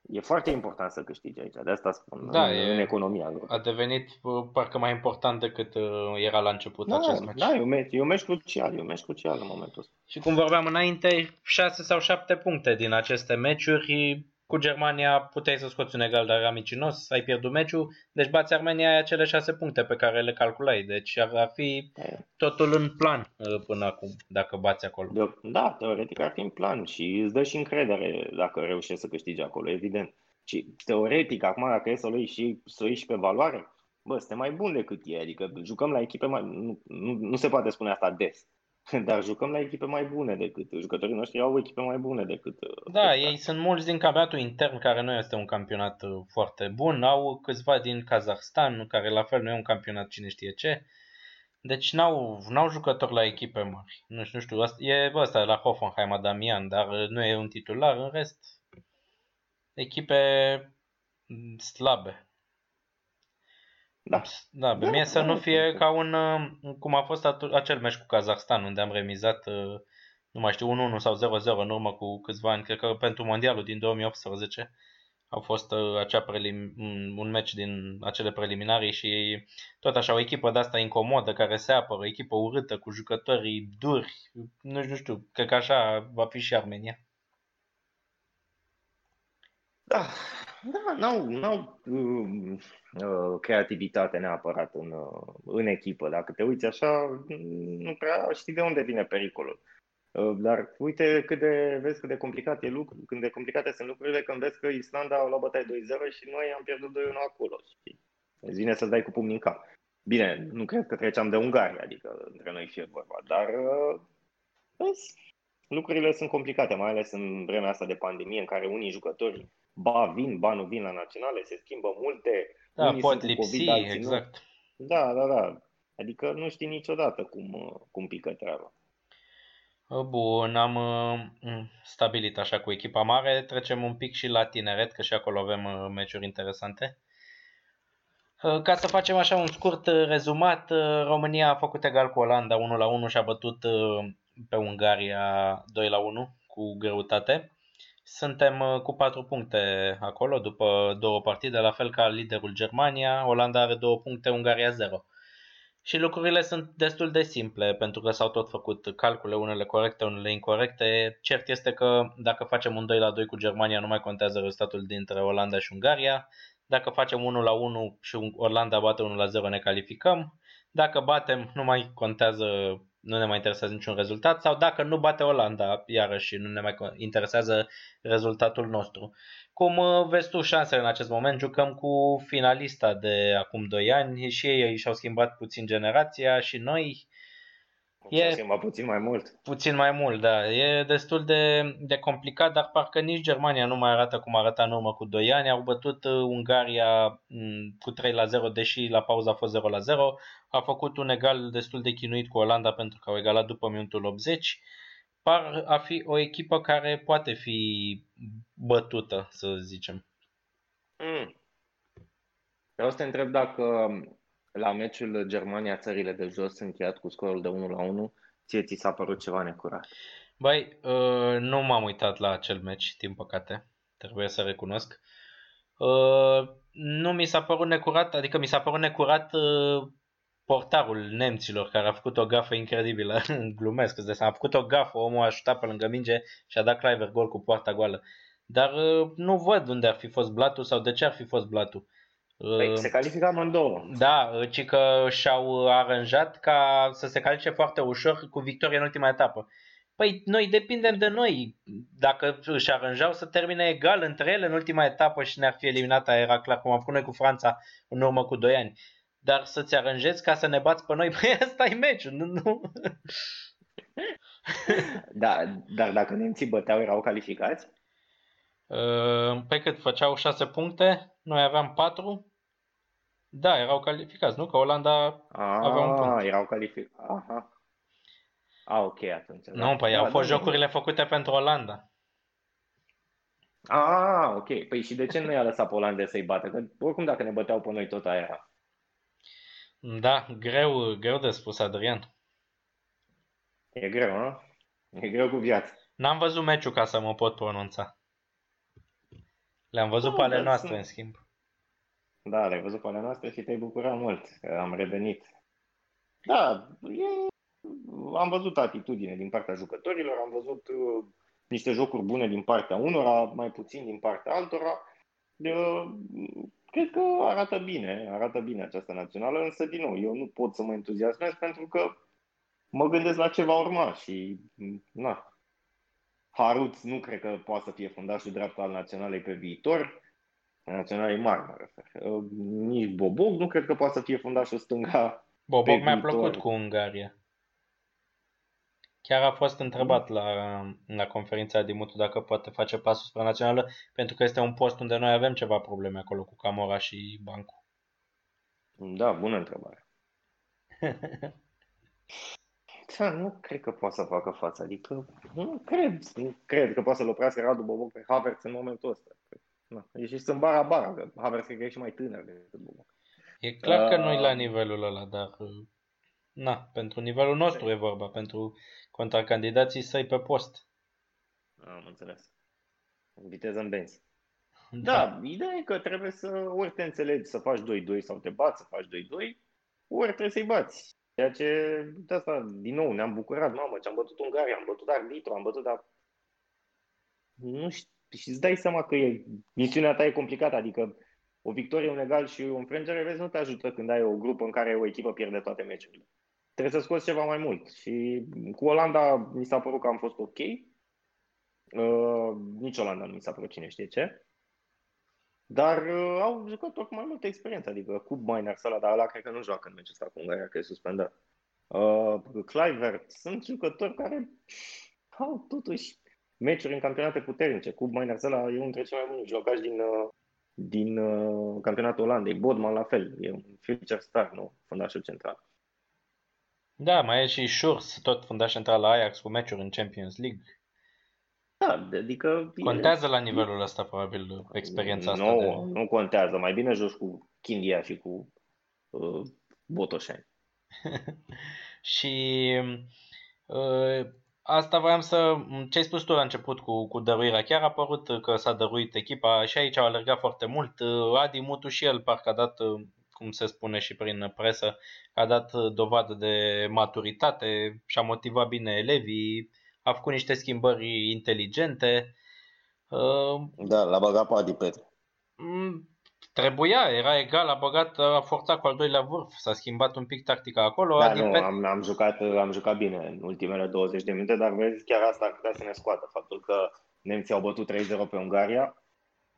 E foarte important să câștigi aici, de asta spun, da, în, e, în economia lor. A devenit uh, parcă mai important decât uh, era la început da, acest meci. Da, e un meci, e un meci crucial, e un meci crucial în momentul ăsta. Și cum vorbeam înainte, 6 sau 7 puncte din aceste meciuri cu Germania puteai să scoți un egal, dar era micinos, ai pierdut meciul, deci bați Armenia ai acele șase puncte pe care le calculai, deci ar fi totul în plan uh, până acum, dacă bați acolo. Da, teoretic ar fi în plan și îți dă și încredere dacă reușești să câștigi acolo, evident. Și teoretic, acum dacă e să o iei și, să o iei și pe valoare, bă, suntem mai bun decât ei, adică jucăm la echipe mai... Nu, nu, nu se poate spune asta des. Dar jucăm la echipe mai bune decât jucătorii noștri au echipe mai bune decât. Uh, da, decât ei sunt mulți din campionatul intern care nu este un campionat uh, foarte bun, au câțiva din Kazahstan care la fel nu e un campionat cine știe ce. Deci n-au, n-au jucători la echipe mari. Nu știu, nu știu, e ăsta la Hoffenheim Adamian, dar uh, nu e un titular, în rest echipe mm, slabe. Da. Da, pe da, mie să da, nu fie da. ca un, uh, cum a fost acel meci cu Kazakhstan, unde am remizat, uh, nu mai știu, 1-1 sau 0-0 în urmă cu câțiva ani, cred că pentru mondialul din 2018 a fost uh, acea prelim, un meci din acele preliminarii și tot așa o echipă de asta incomodă care se apără, o echipă urâtă cu jucătorii duri, nu știu, nu știu, cred că așa va fi și Armenia. Da, da, n-au, n-au uh, uh, creativitate neapărat în, uh, în echipă. Dacă te uiți așa, nu prea știi de unde vine pericolul. Uh, dar uite cât de, vezi cât de complicat e lucru, când de complicate sunt lucrurile, când vezi că Islanda a luat bătaie 2-0 și noi am pierdut 2-1 acolo. Și îți vine să-ți dai cu pumnii în cap. Bine, nu cred că treceam de Ungaria, adică între noi fie vorba, dar uh, vezi, lucrurile sunt complicate, mai ales în vremea asta de pandemie, în care unii jucători ba vin, ba nu vin la naționale, se schimbă multe. Da, unii pot lipsi, COVID, exact. Nu. Da, da, da. Adică nu știi niciodată cum, cum pică treaba. Bun, am uh, stabilit așa cu echipa mare. Trecem un pic și la tineret, că și acolo avem uh, meciuri interesante. Uh, ca să facem așa un scurt rezumat, România a făcut egal cu Olanda 1 la 1 și a bătut pe Ungaria 2 la 1 cu greutate. Suntem cu 4 puncte acolo după două partide, la fel ca liderul Germania. Olanda are 2 puncte, Ungaria 0. Și lucrurile sunt destul de simple, pentru că s-au tot făcut calcule, unele corecte, unele incorrecte. Cert este că dacă facem un 2 la 2 cu Germania, nu mai contează rezultatul dintre Olanda și Ungaria. Dacă facem 1 la 1 și Olanda bate 1 la 0, ne calificăm. Dacă batem, nu mai contează, nu ne mai interesează niciun rezultat. Sau dacă nu bate Olanda, iarăși nu ne mai interesează rezultatul nostru. Cum uh, vezi tu șansele în acest moment? Jucăm cu finalista de acum 2 ani și ei și-au schimbat puțin generația și noi. E schimbat puțin mai mult. Puțin mai mult, da. E destul de, de complicat, dar parcă nici Germania nu mai arată cum arăta în urmă cu 2 ani. Au bătut uh, Ungaria mm, cu 3 la 0, deși la pauză a fost 0 la 0. A făcut un egal destul de chinuit cu Olanda pentru că au egalat după minutul 80 par a fi o echipă care poate fi bătută, să zicem. Mm. Vreau să te întreb dacă la meciul Germania-țările de jos încheiat cu scorul de 1 la 1, ție ți s-a părut ceva necurat? Băi, uh, nu m-am uitat la acel meci, din păcate, trebuie să recunosc. Uh, nu mi s-a părut necurat, adică mi s-a părut necurat uh, portarul nemților care a făcut o gafă incredibilă, glumesc, îți a făcut o gafă, omul a șutat pe lângă minge și a dat Cliver gol cu poarta goală. Dar uh, nu văd unde ar fi fost blatul sau de ce ar fi fost blatul. Păi, uh, se califică amândouă. Da, uh, ci că și-au aranjat ca să se califice foarte ușor cu victorie în ultima etapă. Păi noi depindem de noi. Dacă își aranjau să termine egal între ele în ultima etapă și ne-ar fi eliminat, era clar, cum am făcut noi cu Franța în urmă cu 2 ani dar să-ți aranjezi ca să ne bați pe noi, păi asta e meciul, nu? nu. da, dar dacă nemții băteau, erau calificați? Uh, pe cât făceau 6 puncte, noi aveam 4. Da, erau calificați, nu? Că Olanda ah, avea un punct. erau calificați. Aha. A, ok, atunci. Nu, da. păi da, au fost da, jocurile da. făcute pentru Olanda. Ah, ok. Păi și de ce nu i-a lăsat pe Olanda să-i bată? Că oricum dacă ne băteau pe noi tot aia era. Da, greu, greu de spus, Adrian. E greu, nu? E greu cu viața. N-am văzut meciul ca să mă pot pronunța. Le-am văzut da, pe ale noastre, sunt... în schimb. Da, le-ai văzut pe ale noastre și te-ai bucurat mult că am revenit. Da, e... am văzut atitudine din partea jucătorilor, am văzut uh, niște jocuri bune din partea unora, mai puțin din partea altora. Uh, cred că arată bine, arată bine această națională, însă, din nou, eu nu pot să mă entuziasmez pentru că mă gândesc la ce va urma și, na, Haruț nu cred că poate să fie fundașul dreapta al naționalei pe viitor, naționalei mari, mă refer. Uh, nici Boboc nu cred că poate să fie fundașul stânga Boboc mi-a plăcut cu Ungaria. Chiar a fost întrebat la, la conferința din Mutu dacă poate face pasul spre națională, pentru că este un post unde noi avem ceva probleme acolo cu Camora și Bancu. Da, bună întrebare. da, nu cred că poate să facă față, adică nu cred, nu cred că poate să-l oprească Radu Boboc pe Havertz în momentul ăsta. Na, e și sunt bara bara, că Havertz cred că e și mai tânăr decât Boboc. E clar că nu-i la nivelul ăla, dar na, pentru nivelul nostru e vorba, pentru contracandidații săi pe post. Am înțeles. Viteză în benzi. Da. da, ideea e că trebuie să ori te înțelegi să faci 2-2 sau te bați să faci 2-2, ori trebuie să-i bați. Ceea ce, de asta, din nou, ne-am bucurat, mamă, ce am bătut Ungaria, am bătut arbitru, am bătut, dar nu știu, și îți dai seama că e, misiunea ta e complicată, adică o victorie, un egal și o înfrângere, vezi, nu te ajută când ai o grupă în care o echipă pierde toate meciurile. Trebuie să scoți ceva mai mult. Și cu Olanda mi s-a părut că am fost ok. Uh, nici Olanda nu mi s-a părut cine știe ce. Dar uh, au jucători cu mai multă experiență, adică cu Miner ăla, dar ăla cred că nu joacă în meciul ăsta cu Ungaria, că e suspendat. Uh, Clivert, sunt jucători care au totuși meciuri în campionate puternice. Cu Miner ăla e unul dintre cei mai buni jocași din, uh, din uh, campionatul Olandei. Bodman la fel, e un future star, nu? Fundașul central. Da, mai e și Schurz, tot fundaș central la Ajax cu meciuri în Champions League. Da, adică... Contează la nivelul ăsta, probabil, experiența asta. Nu, de... nu contează. Mai bine joci cu Chindia și cu uh, Botoșani. și uh, asta voiam să... Ce ai spus tu la început cu, cu dăruirea? Chiar a părut că s-a dăruit echipa și aici au alergat foarte mult. Uh, Adi Mutu și el parcă a dat, uh, cum se spune și prin presă, a dat dovadă de maturitate și a motivat bine elevii a făcut niște schimbări inteligente. Uh, da, l-a băgat pe Adi Petre. Mm, trebuia, era egal, a băgat, a forțat cu al doilea vârf, s-a schimbat un pic tactica acolo. Da, Adi nu, Pet... am, am, jucat, am jucat bine în ultimele 20 de minute, dar vezi, chiar asta ar putea să ne scoată faptul că nemții au bătut 3-0 pe Ungaria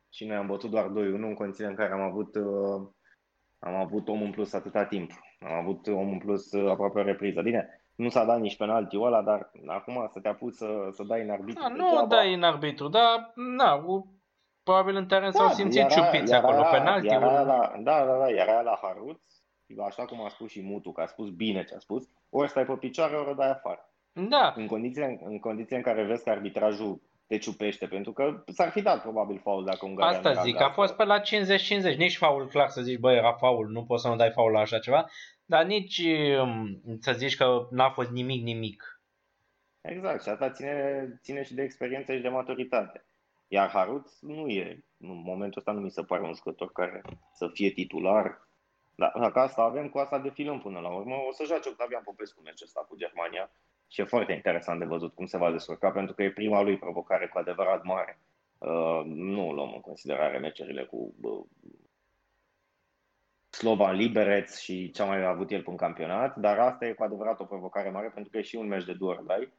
și noi am bătut doar 2-1 în condiții în care am avut, uh, am avut om în plus atâta timp. Am avut om în plus uh, aproape o repriză. Bine, nu s-a dat nici penaltiul ăla, dar acum să te apuci să, să dai în arbitru. Da, nu o dai în arbitru, dar na, probabil în teren da, s-au simțit era, ciupiți era, acolo. Penaltiul. Era la, da, da, da, era la Haruț, așa cum a spus și Mutu, că a spus bine ce a spus, ori stai pe picioare, ori o dai afară. Da. În condiții, în condiții în care vezi că arbitrajul te ciupește, pentru că s-ar fi dat probabil faul dacă Ungaria Asta zic, a fost pe la 50-50, nici faul clar să zici, băi, era faul, nu poți să nu dai faul la așa ceva, dar nici um, să zici că n-a fost nimic, nimic. Exact, și asta ține, ține și de experiență și de maturitate. Iar Haruț nu e, în momentul ăsta nu mi se pare un jucător care să fie titular. Dar dacă asta avem, cu asta defilăm până la urmă. O să joace Octavian Popescu meciul ăsta cu Germania și e foarte interesant de văzut cum se va descurca, pentru că e prima lui provocare cu adevărat mare. Uh, nu luăm în considerare meciurile cu uh, Slovan Liberec și ce a mai avut el pe un campionat, dar asta e cu adevărat o provocare mare pentru că e și un meci de duor dai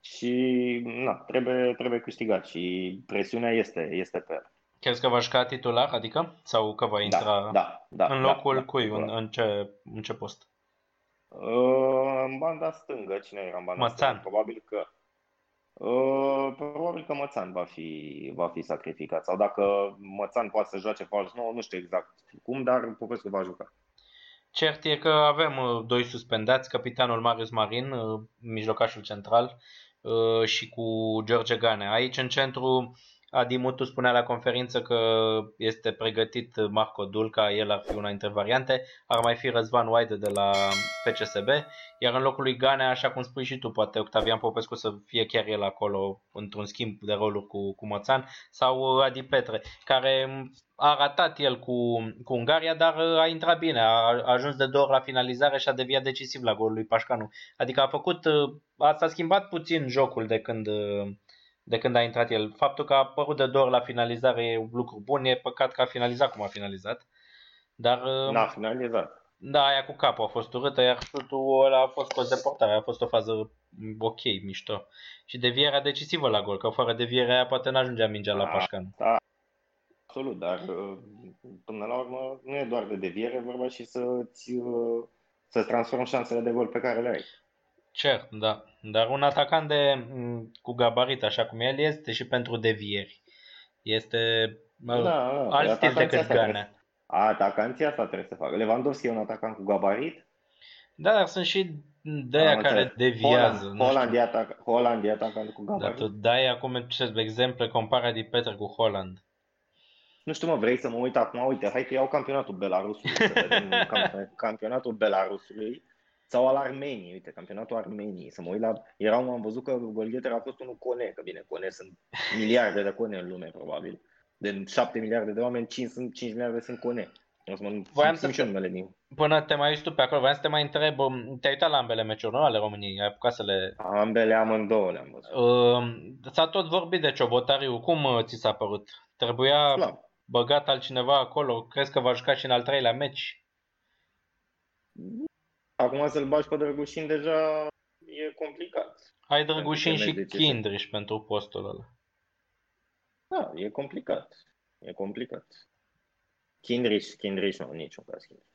și na, trebuie, trebuie câștigat și presiunea este, este pe el. Crezi că va juca titular, adică? Sau că va da, intra da, da, da, în locul da, da, cui? În, în, ce, în ce post? Uh, în banda stângă, cine era în banda Mățan. stângă? Probabil că Uh, probabil că Mățan va fi, va fi sacrificat. Sau dacă Mățan poate să joace fals nou, nu știu exact cum, dar Popescu va juca. Cert e că avem uh, doi suspendați, capitanul Marius Marin, uh, mijlocașul central, și cu George Gane. Aici în centru Adi Mutu spunea la conferință că este pregătit Marco Dulca, el ar fi una dintre variante, ar mai fi Răzvan White de la FCSB, iar în locul lui Gane, așa cum spui și tu, poate Octavian Popescu să fie chiar el acolo într-un schimb de roluri cu, cu Mățan, sau Adi Petre, care a ratat el cu, cu Ungaria, dar a intrat bine, a, a ajuns de două ori la finalizare și a deviat decisiv la golul lui Pașcanu. Adică a făcut, a, s-a schimbat puțin jocul de când de când a intrat el. Faptul că a apărut de două ori la finalizare e un lucru bun, e păcat că a finalizat cum a finalizat. Dar... Uh, N-a finalizat. Da, aia cu capul a fost urâtă, iar șutul ăla a fost cu deportare, a fost o fază ok, mișto. Și devierea decisivă la gol, că fără devierea aia poate n-ajungea mingea da, la Pașcan. Da, absolut, dar uh, până la urmă nu e doar de deviere, vorba și să-ți, uh, să-ți transformi șansele de gol pe care le ai. Cert, da. Dar un atacant de, cu gabarit, așa cum el, este și pentru devieri. Este da, da, alt stil decât Gana. Atacanții asta trebuie să facă. Lewandowski e un atacant cu gabarit. Da, dar sunt și de aia care înțeles. deviază. Holland, Holland, e atac, Holland e atacant cu gabarit. Dar tu dai acum ce exemple, compara Di Petre cu Holland. Nu știu, mă, vrei să mă uit acum? Uite, hai că iau campionatul Belarusului, să vedem campionatul Belarusului sau al Armeniei, uite, campionatul Armeniei, să mă uit la... Erau, am văzut că Golgheter a fost unul Cone, că bine, Cone sunt miliarde de Cone în lume, probabil. De 7 miliarde de oameni, 5, sunt, 5 miliarde sunt Cone. O să mă Voiam să și numele din. Până te mai uiți tu pe acolo, vreau să te mai întreb, um, te-ai uitat la ambele meciuri, nu? Ale României, ai apucat să le... Ambele amândouă le-am văzut. Uh, s-a tot vorbit de Ciobotariu, cum uh, ți s-a părut? Trebuia Slav. băgat altcineva acolo, crezi că va juca și în al treilea meci? Acum să-l bagi pe Drăgușin deja e complicat. Ai Drăgușin și Kindriș pentru postul ăla. Da, e complicat. E complicat. Kindrish, Kindrish nu, niciun caz Kindrish.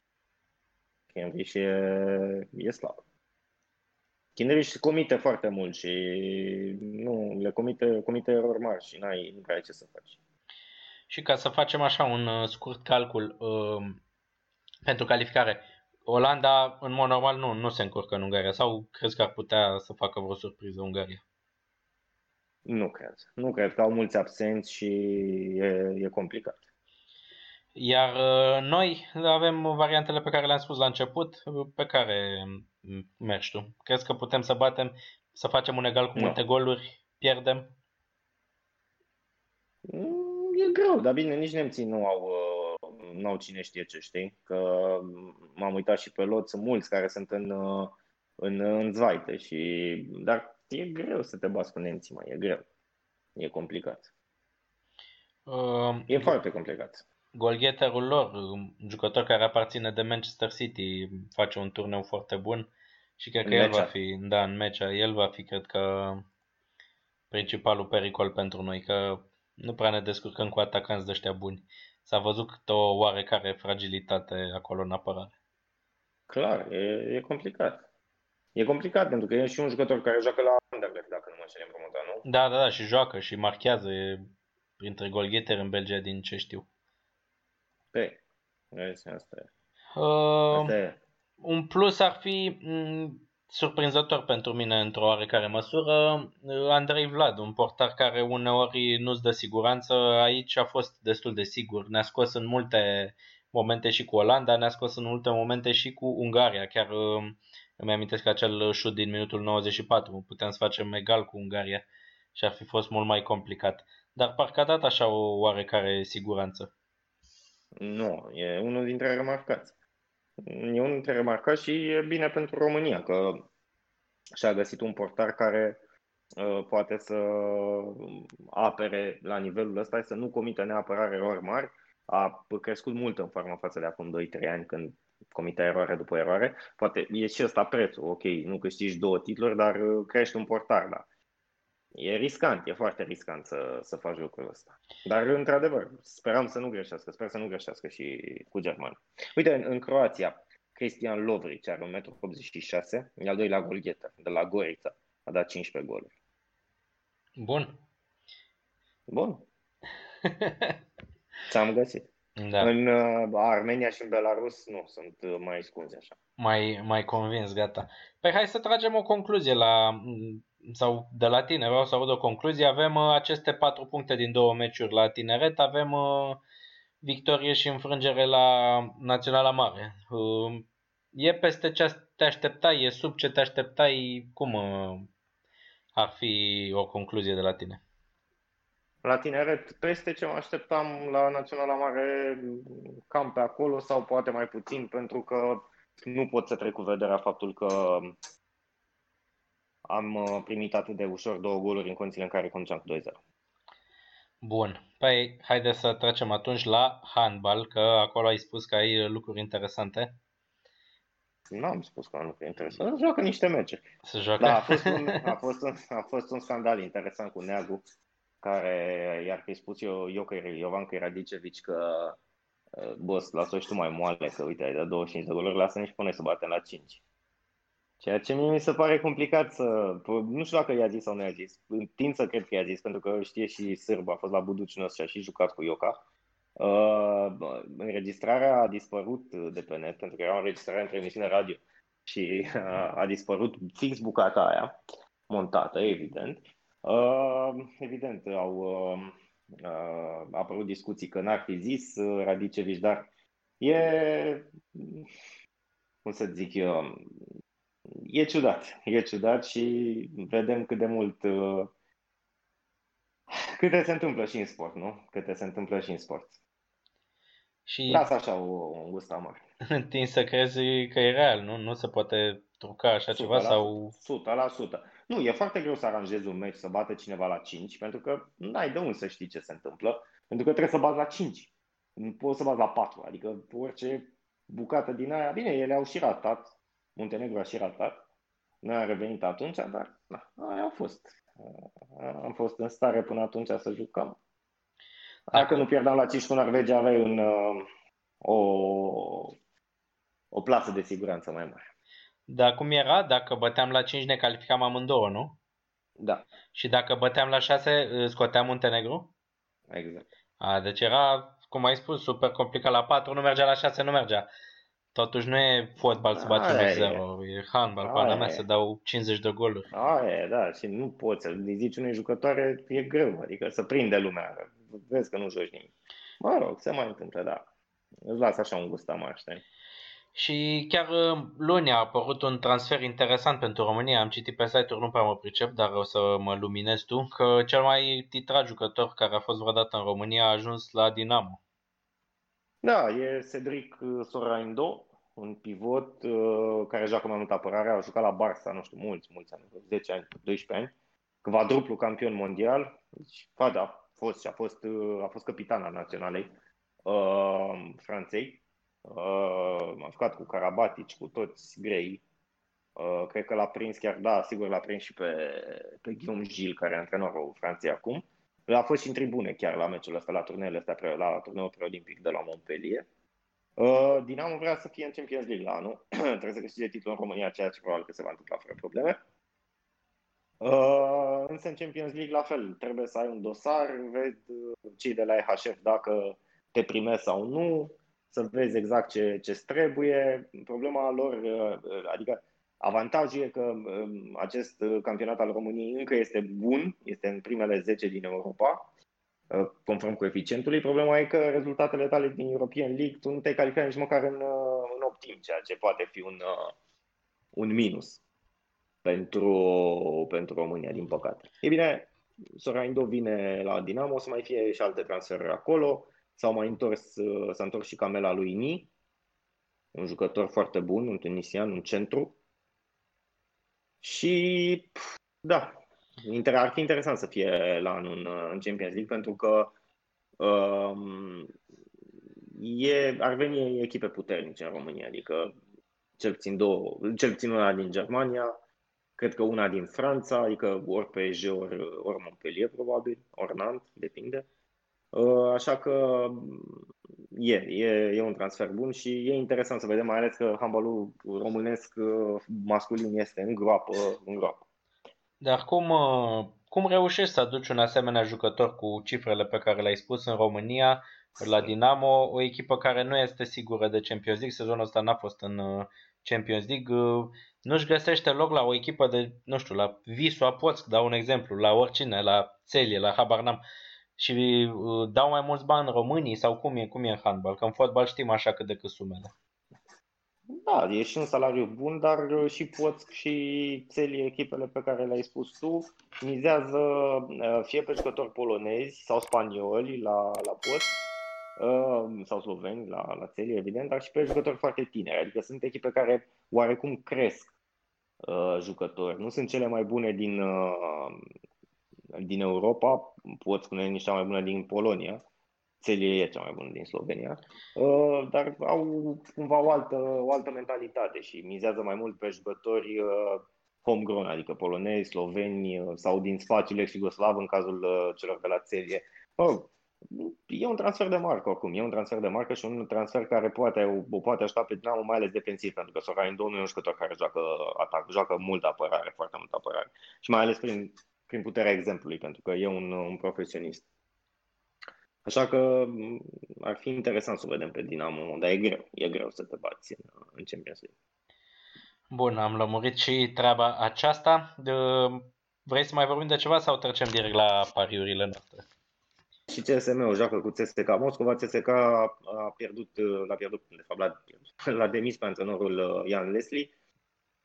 Kindrish e, e slab. Kindrish comite foarte mult și nu, le comite, comite erori mari și n-ai, nu prea ai ce să faci. Și ca să facem așa un uh, scurt calcul uh, pentru calificare, Olanda în mod normal nu, nu se încurcă în Ungaria sau crezi că ar putea să facă vreo surpriză Ungaria? Nu cred. Nu cred că au mulți absenți și e, e complicat. Iar uh, noi avem variantele pe care le-am spus la început, pe care mergi tu. Crezi că putem să batem, să facem un egal cu multe no. goluri, pierdem? Mm, e greu, dar bine, nici nemții nu au, uh, nu au cine știe ce știi, că m-am uitat și pe lot, sunt mulți care sunt în, uh, în, în zvaite, și, dar e greu să te bați cu nemții, mai e greu. E complicat. Uh, e foarte complicat golgheterul lor, un jucător care aparține de Manchester City, face un turneu foarte bun și cred că în el mecea. va fi, da, în mecea, el va fi, cred că, principalul pericol pentru noi, că nu prea ne descurcăm cu atacanți de ăștia buni. S-a văzut o oarecare fragilitate acolo în apărare. Clar, e, e complicat. E complicat pentru că e și un jucător care joacă la Anderlecht, dacă nu mă înșel nu? Da, da, da, și joacă și marchează. E printre golgheteri în Belgia din ce știu. Pe, vezi, asta e. Uh, asta e. Un plus ar fi m- mm, surprinzător pentru mine într-o oarecare măsură uh, Andrei Vlad, un portar care uneori nu-ți dă siguranță. Aici a fost destul de sigur. Ne-a scos în multe momente și cu Olanda, ne-a scos în multe momente și cu Ungaria. Chiar uh, îmi amintesc acel șut din minutul 94. Puteam să facem egal cu Ungaria și ar fi fost mult mai complicat. Dar parcă a dat așa o oarecare siguranță. Nu, e unul dintre remarcați. E unul dintre remarcați și e bine pentru România că și-a găsit un portar care uh, poate să apere la nivelul ăsta, să nu comită neapărat erori mari. A crescut mult în formă față de acum 2-3 ani când comitea eroare după eroare. Poate e și ăsta prețul, ok, nu câștigi două titluri, dar uh, crești un portar, da. E riscant, e foarte riscant să, să faci lucrul ăsta. Dar, într-adevăr, speram să nu greșească, sper să nu greșească și cu German. Uite, în, în Croația, Cristian Lovric are 1,86 m, e al doilea golgheter, de la Gorița, a dat 15 goluri. Bun. Bun. Ți-am găsit. Da. În uh, Armenia și în Belarus nu, sunt uh, mai scunzi așa. Mai, mai convins, gata. Păi hai să tragem o concluzie la sau de la tine, vreau să aud o concluzie. Avem uh, aceste patru puncte din două meciuri la tineret, avem uh, victorie și înfrângere la Naționala Mare. Uh, e peste ce te așteptai, e sub ce te așteptai, cum uh, ar fi o concluzie de la tine? La tineret, peste ce mă așteptam la Naționala Mare, cam pe acolo sau poate mai puțin, pentru că nu pot să trec cu vederea faptul că am uh, primit atât de ușor două goluri în condițiile în care conduceam cu 2-0. Bun, păi haide să trecem atunci la handbal, că acolo ai spus că ai lucruri interesante. Nu am spus că am lucruri interesante, joacă niște meciuri. Se joacă? Da, a fost, un, a, fost un, a fost un scandal interesant cu Neagu, care i-ar fi spus eu, eu că Iovanca Radicevici că uh, boss, lasă-o și tu mai moale, că uite, ai dat 25 de goluri, lasă-ne și pune să batem la 5. Ceea ce mie mi se pare complicat să... Nu știu dacă i-a zis sau nu i-a zis. Tind să cred că i-a zis, pentru că știe și Sârb, a fost la Buducinos și a și jucat cu Ioca. Uh, înregistrarea a dispărut de pe net, pentru că era o înregistrare între emisiune radio și uh, a dispărut fix bucata aia, montată, evident. Uh, evident, au, uh, Uh, a apărut discuții că n-ar fi zis uh, Radicevici, dar e, cum să zic eu, e ciudat. E ciudat și vedem cât de mult uh, câte se întâmplă și în sport, nu? Câte se întâmplă și în sport. Și Lasă așa o, un gust amar. Tin să crezi că e real, nu? Nu se poate truca așa ceva sau... 100%. Nu, e foarte greu să aranjezi un meci să bată cineva la 5, pentru că nu ai de unde să știi ce se întâmplă, pentru că trebuie să bați la 5. Nu poți să bați la 4, adică orice bucată din aia, bine, ele au și ratat, Muntenegru a și ratat, noi am revenit atunci, dar na, aia a fost. Am fost în stare până atunci să jucăm. Dacă nu pierdeam la 5 cu Norvegia, aveai un, uh, o, o plasă de siguranță mai mare. Dar cum era? Dacă băteam la 5 ne calificam amândouă, nu? Da. Și dacă băteam la 6 scoteam Muntenegru? Exact. A, deci era, cum ai spus, super complicat. La 4 nu mergea, la 6 nu mergea. Totuși nu e fotbal să bați 1-0, e handbal, pana mea să dau 50 de goluri. Aia, da, și nu poți să zici unei jucătoare, e greu, adică să prinde lumea, vezi că nu joci nimic. Mă rog, se mai întâmplă, da. Îți las așa un gust amarș, știi? Și chiar uh, luni a apărut un transfer interesant pentru România. Am citit pe site-uri, nu prea mă pricep, dar o să mă luminez tu, că cel mai titrat jucător care a fost vreodată în România a ajuns la Dinamo. Da, e Cedric uh, Soraindo, un pivot uh, care joacă mai mult apărare, a jucat la Barça, nu știu, mulți, mulți ani, 10 ani, 12 ani, quadruplu campion mondial, deci, da, a fost și a fost, uh, a fost capitan al naționalei uh, Franței, uh, a jucat cu Karabatic, cu toți grei, uh, cred că l-a prins chiar, da, sigur l-a prins și pe, pe Guillaume Gilles, care e antrenorul Franței acum, a fost și în tribune chiar la meciul ăsta, la turneele astea, la turneul preolimpic de la Montpellier. Uh, Dinamo vrea să fie în Champions League la anul. Trebuie să câștige titlul în România, ceea ce probabil că se va întâmpla fără probleme. Uh, însă în Champions League la fel, trebuie să ai un dosar, vezi uh, cei de la EHF dacă te primesc sau nu, să vezi exact ce ce trebuie. Problema lor, uh, adică avantajul e că um, acest campionat al României încă este bun, este în primele 10 din Europa, Uh, conform coeficientului. Problema e că rezultatele tale din European League, tu nu te-ai calificat nici măcar în, uh, în optim, ceea ce poate fi un, uh, un minus pentru, pentru România, din păcate. E bine, Soraindo vine la Dinamo, o să mai fie și alte transferuri acolo. S-au mai întors, s-a întors și Camela lui Ni, un jucător foarte bun, un tunisian, un centru. Și da, ar fi interesant să fie la anul în, în Champions League pentru că um, e, ar veni echipe puternice în România, adică cel puțin, două, cel puțin una din Germania, cred că una din Franța, adică ori PSG, ori, ori Montpellier probabil, ori Nantes, depinde. Uh, așa că e, e, e un transfer bun și e interesant să vedem, mai ales că handbalul românesc uh, masculin este în groapă, în groapă. Dar cum, uh, cum reușești să aduci un asemenea jucător cu cifrele pe care le-ai spus în România, la Dinamo, o echipă care nu este sigură de Champions League, sezonul ăsta n-a fost în uh, Champions League, uh, nu-și găsește loc la o echipă de, nu știu, la Visu Apoțc, dau un exemplu, la oricine, la Celie, la Habarnam, și dau mai mulți bani românii sau cum e, cum e în handbal, că în fotbal știm așa cât de cât sumele. Da, e și un salariu bun, dar uh, și poți și țeli echipele pe care le-ai spus tu, mizează uh, fie pe jucători polonezi sau spanioli la, la post, uh, sau sloveni la, la țeli, evident, dar și pe jucători foarte tineri. Adică sunt echipe care oarecum cresc jucători. Nu sunt cele mai bune din, din Europa, pot spune niște mai bune din Polonia, Celie e cea mai bună din Slovenia, uh, dar au cumva o altă, o altă mentalitate și mizează mai mult pe jucători uh, homegrown, adică polonezi, sloveni uh, sau din spațiul ex-Iugoslav în cazul celor de la Celie. Oh, e un transfer de marcă oricum, e un transfer de marcă și un transfer care poate, o poate ajuta pe Dinamo, mai ales defensiv, pentru că Sorin nu e un jucător care joacă atac, joacă mult apărare, foarte mult apărare. Și mai ales prin, prin puterea exemplului, pentru că e un, un profesionist. Așa că ar fi interesant să vedem pe Dinamo, dar e greu, e greu să te bați în, în Champions League. Bun, am lămurit și treaba aceasta. De... Vrei să mai vorbim de ceva sau trecem direct la pariurile noastre? și CSM-ul joacă cu CSK Moscova. CSK a pierdut, l-a pierdut, de fapt, l-a, l-a demis pe antrenorul Ian Leslie.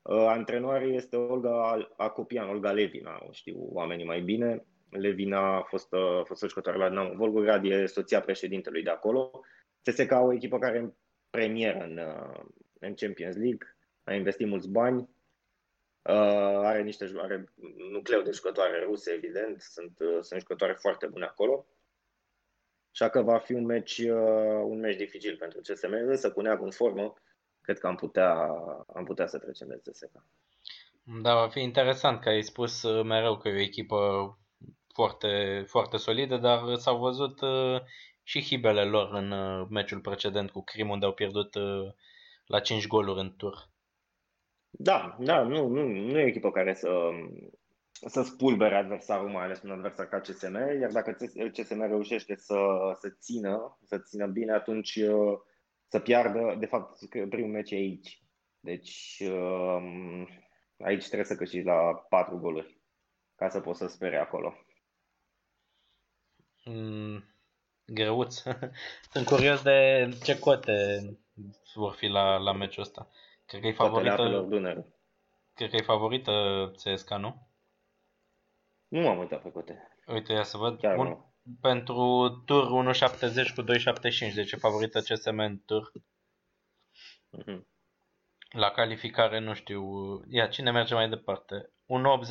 Antrenor este Olga Acopian, Olga Levina, o știu oamenii mai bine. Levina a fost, a fost jucătoare la Dinamo Volgograd, e soția președintelui de acolo. CSK o echipă care în premieră în, în Champions League, a investit mulți bani, Uh, are niște are nucleu de jucătoare ruse, evident, sunt, uh, sunt jucătoare foarte bune acolo. Așa că va fi un meci, uh, un meci dificil pentru CSM, însă cu Neagu în formă, cred că am putea, am putea să trecem de CSK. Da, va fi interesant că ai spus uh, mereu că e o echipă foarte, foarte solidă, dar s-au văzut uh, și hibele lor în uh, meciul precedent cu Crim, unde au pierdut la 5 goluri în tur. Da, da, nu, nu, nu e o echipă care să, să spulbere adversarul, mai ales un adversar ca CSM, iar dacă CSM reușește să, să țină, să țină bine, atunci să piardă, de fapt, primul meci e aici. Deci aici trebuie să câștigi la 4 goluri ca să poți să spere acolo. Mm, greuț. Sunt curios de ce cote vor fi la, la meciul ăsta. Cred că e favorită... Cred că e favorită CSKA, nu? Nu m-am uitat pe cote. Uite, ia să văd. Chiar Bun. Nu. Pentru tur 1.70 cu 2.75, deci e favorită CSM în tur. Mm-hmm. La calificare nu știu. Ia, cine merge mai departe?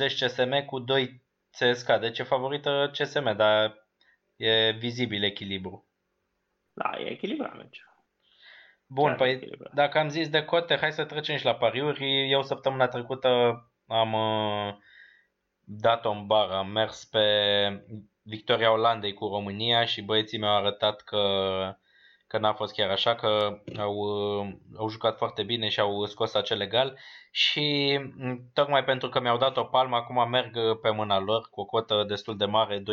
1.80 CSM cu 2 CSK, deci e favorită CSM, dar e vizibil echilibru. Da, e echilibrat meciul. Bun, Chiar păi echilibrat. dacă am zis de cote, hai să trecem și la pariuri. Eu săptămâna trecută am uh, dat-o în bar, am mers pe victoria Olandei cu România și băieții mi-au arătat că, că n-a fost chiar așa, că au, uh, au jucat foarte bine și au scos acel egal. Și mm, tocmai pentru că mi-au dat o palmă, acum merg pe mâna lor cu o cotă destul de mare, 2,50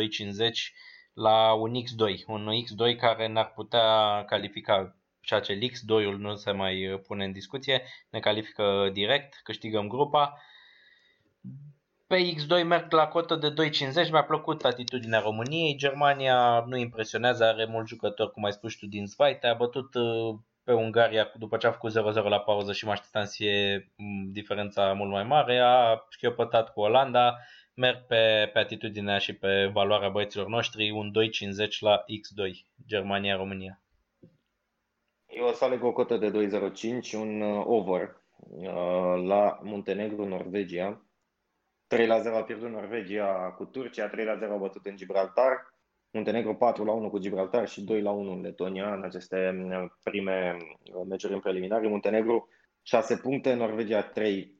la un X2, un X2 care n-ar putea califica ceea ce X2-ul nu se mai uh, pune în discuție, ne califică direct, câștigăm grupa. Pe X2 merg la cotă de 2.50, mi-a plăcut atitudinea României, Germania nu impresionează, are mulți jucători, cum ai spus tu, din Zweite, a bătut uh, pe Ungaria după ce a făcut 0-0 la pauză și mă așteptam să fie mm, diferența mult mai mare, a șchiopătat cu Olanda, merg pe, pe atitudinea și pe valoarea băieților noștri, un 2.50 la X2, Germania-România. Eu o să aleg o cotă de 2.05, un uh, over uh, la Muntenegru, Norvegia. 3 la 0 a pierdut Norvegia cu Turcia, 3 la 0 a bătut în Gibraltar, Muntenegru 4 la 1 cu Gibraltar și 2 la 1 în Letonia în aceste uh, prime meciuri în preliminare. Muntenegru 6 puncte, Norvegia 3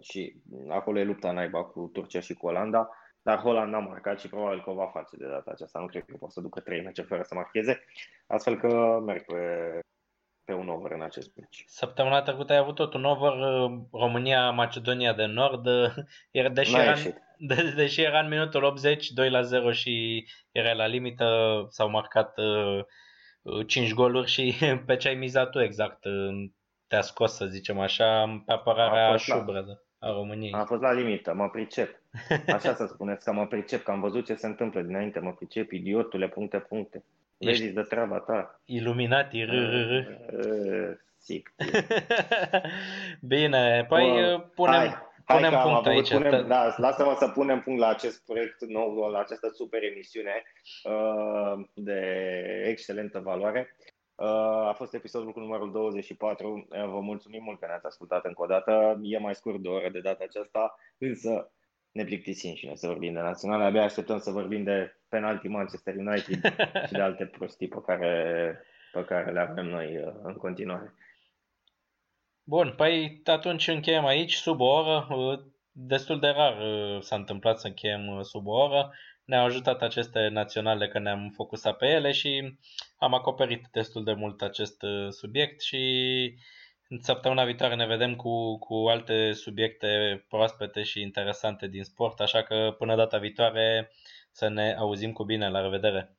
și acolo e lupta naiba cu Turcia și cu Olanda. Dar Holland n-a marcat și probabil că o va face de data aceasta. Nu cred că poate să ducă 3 meciuri fără să marcheze. Astfel că merg pe pe un over în acest meci. Săptămâna trecută ai avut tot un over uh, România-Macedonia de Nord, iar uh, deși era, de, deși era în minutul 80, 2 la 0 și era la limită, s-au marcat uh, 5 goluri și pe ce ai mizat tu exact uh, te-a scos, să zicem așa, pe apărarea șubredă a României. A fost la limită, mă pricep. Așa să spuneți, că mă pricep, că am văzut ce se întâmplă dinainte, mă pricep, idiotule, puncte, puncte. Ești de treaba ta. Iluminati, r, r, r. Sic. Bine, păi uh, punem, hai, punem hai punct aici. Punem, da, lasă-mă să punem punct la acest proiect nou, la această super emisiune uh, de excelentă valoare. Uh, a fost episodul cu numărul 24. Uh, vă mulțumim mult că ne-ați ascultat încă o dată. E mai scurt de o oră de data aceasta, însă ne plictisim și noi să vorbim de naționale. Abia așteptăm să vorbim de penalti Manchester United și de alte prostii pe care, pe care le avem noi uh, în continuare. Bun, păi atunci încheiem aici sub o oră. Uh, destul de rar uh, s-a întâmplat să încheiem sub o oră. Ne-au ajutat aceste naționale că ne-am focusat pe ele și am acoperit destul de mult acest subiect și în săptămâna viitoare ne vedem cu, cu alte subiecte proaspete și interesante din sport, așa că până data viitoare să ne auzim cu bine. La revedere!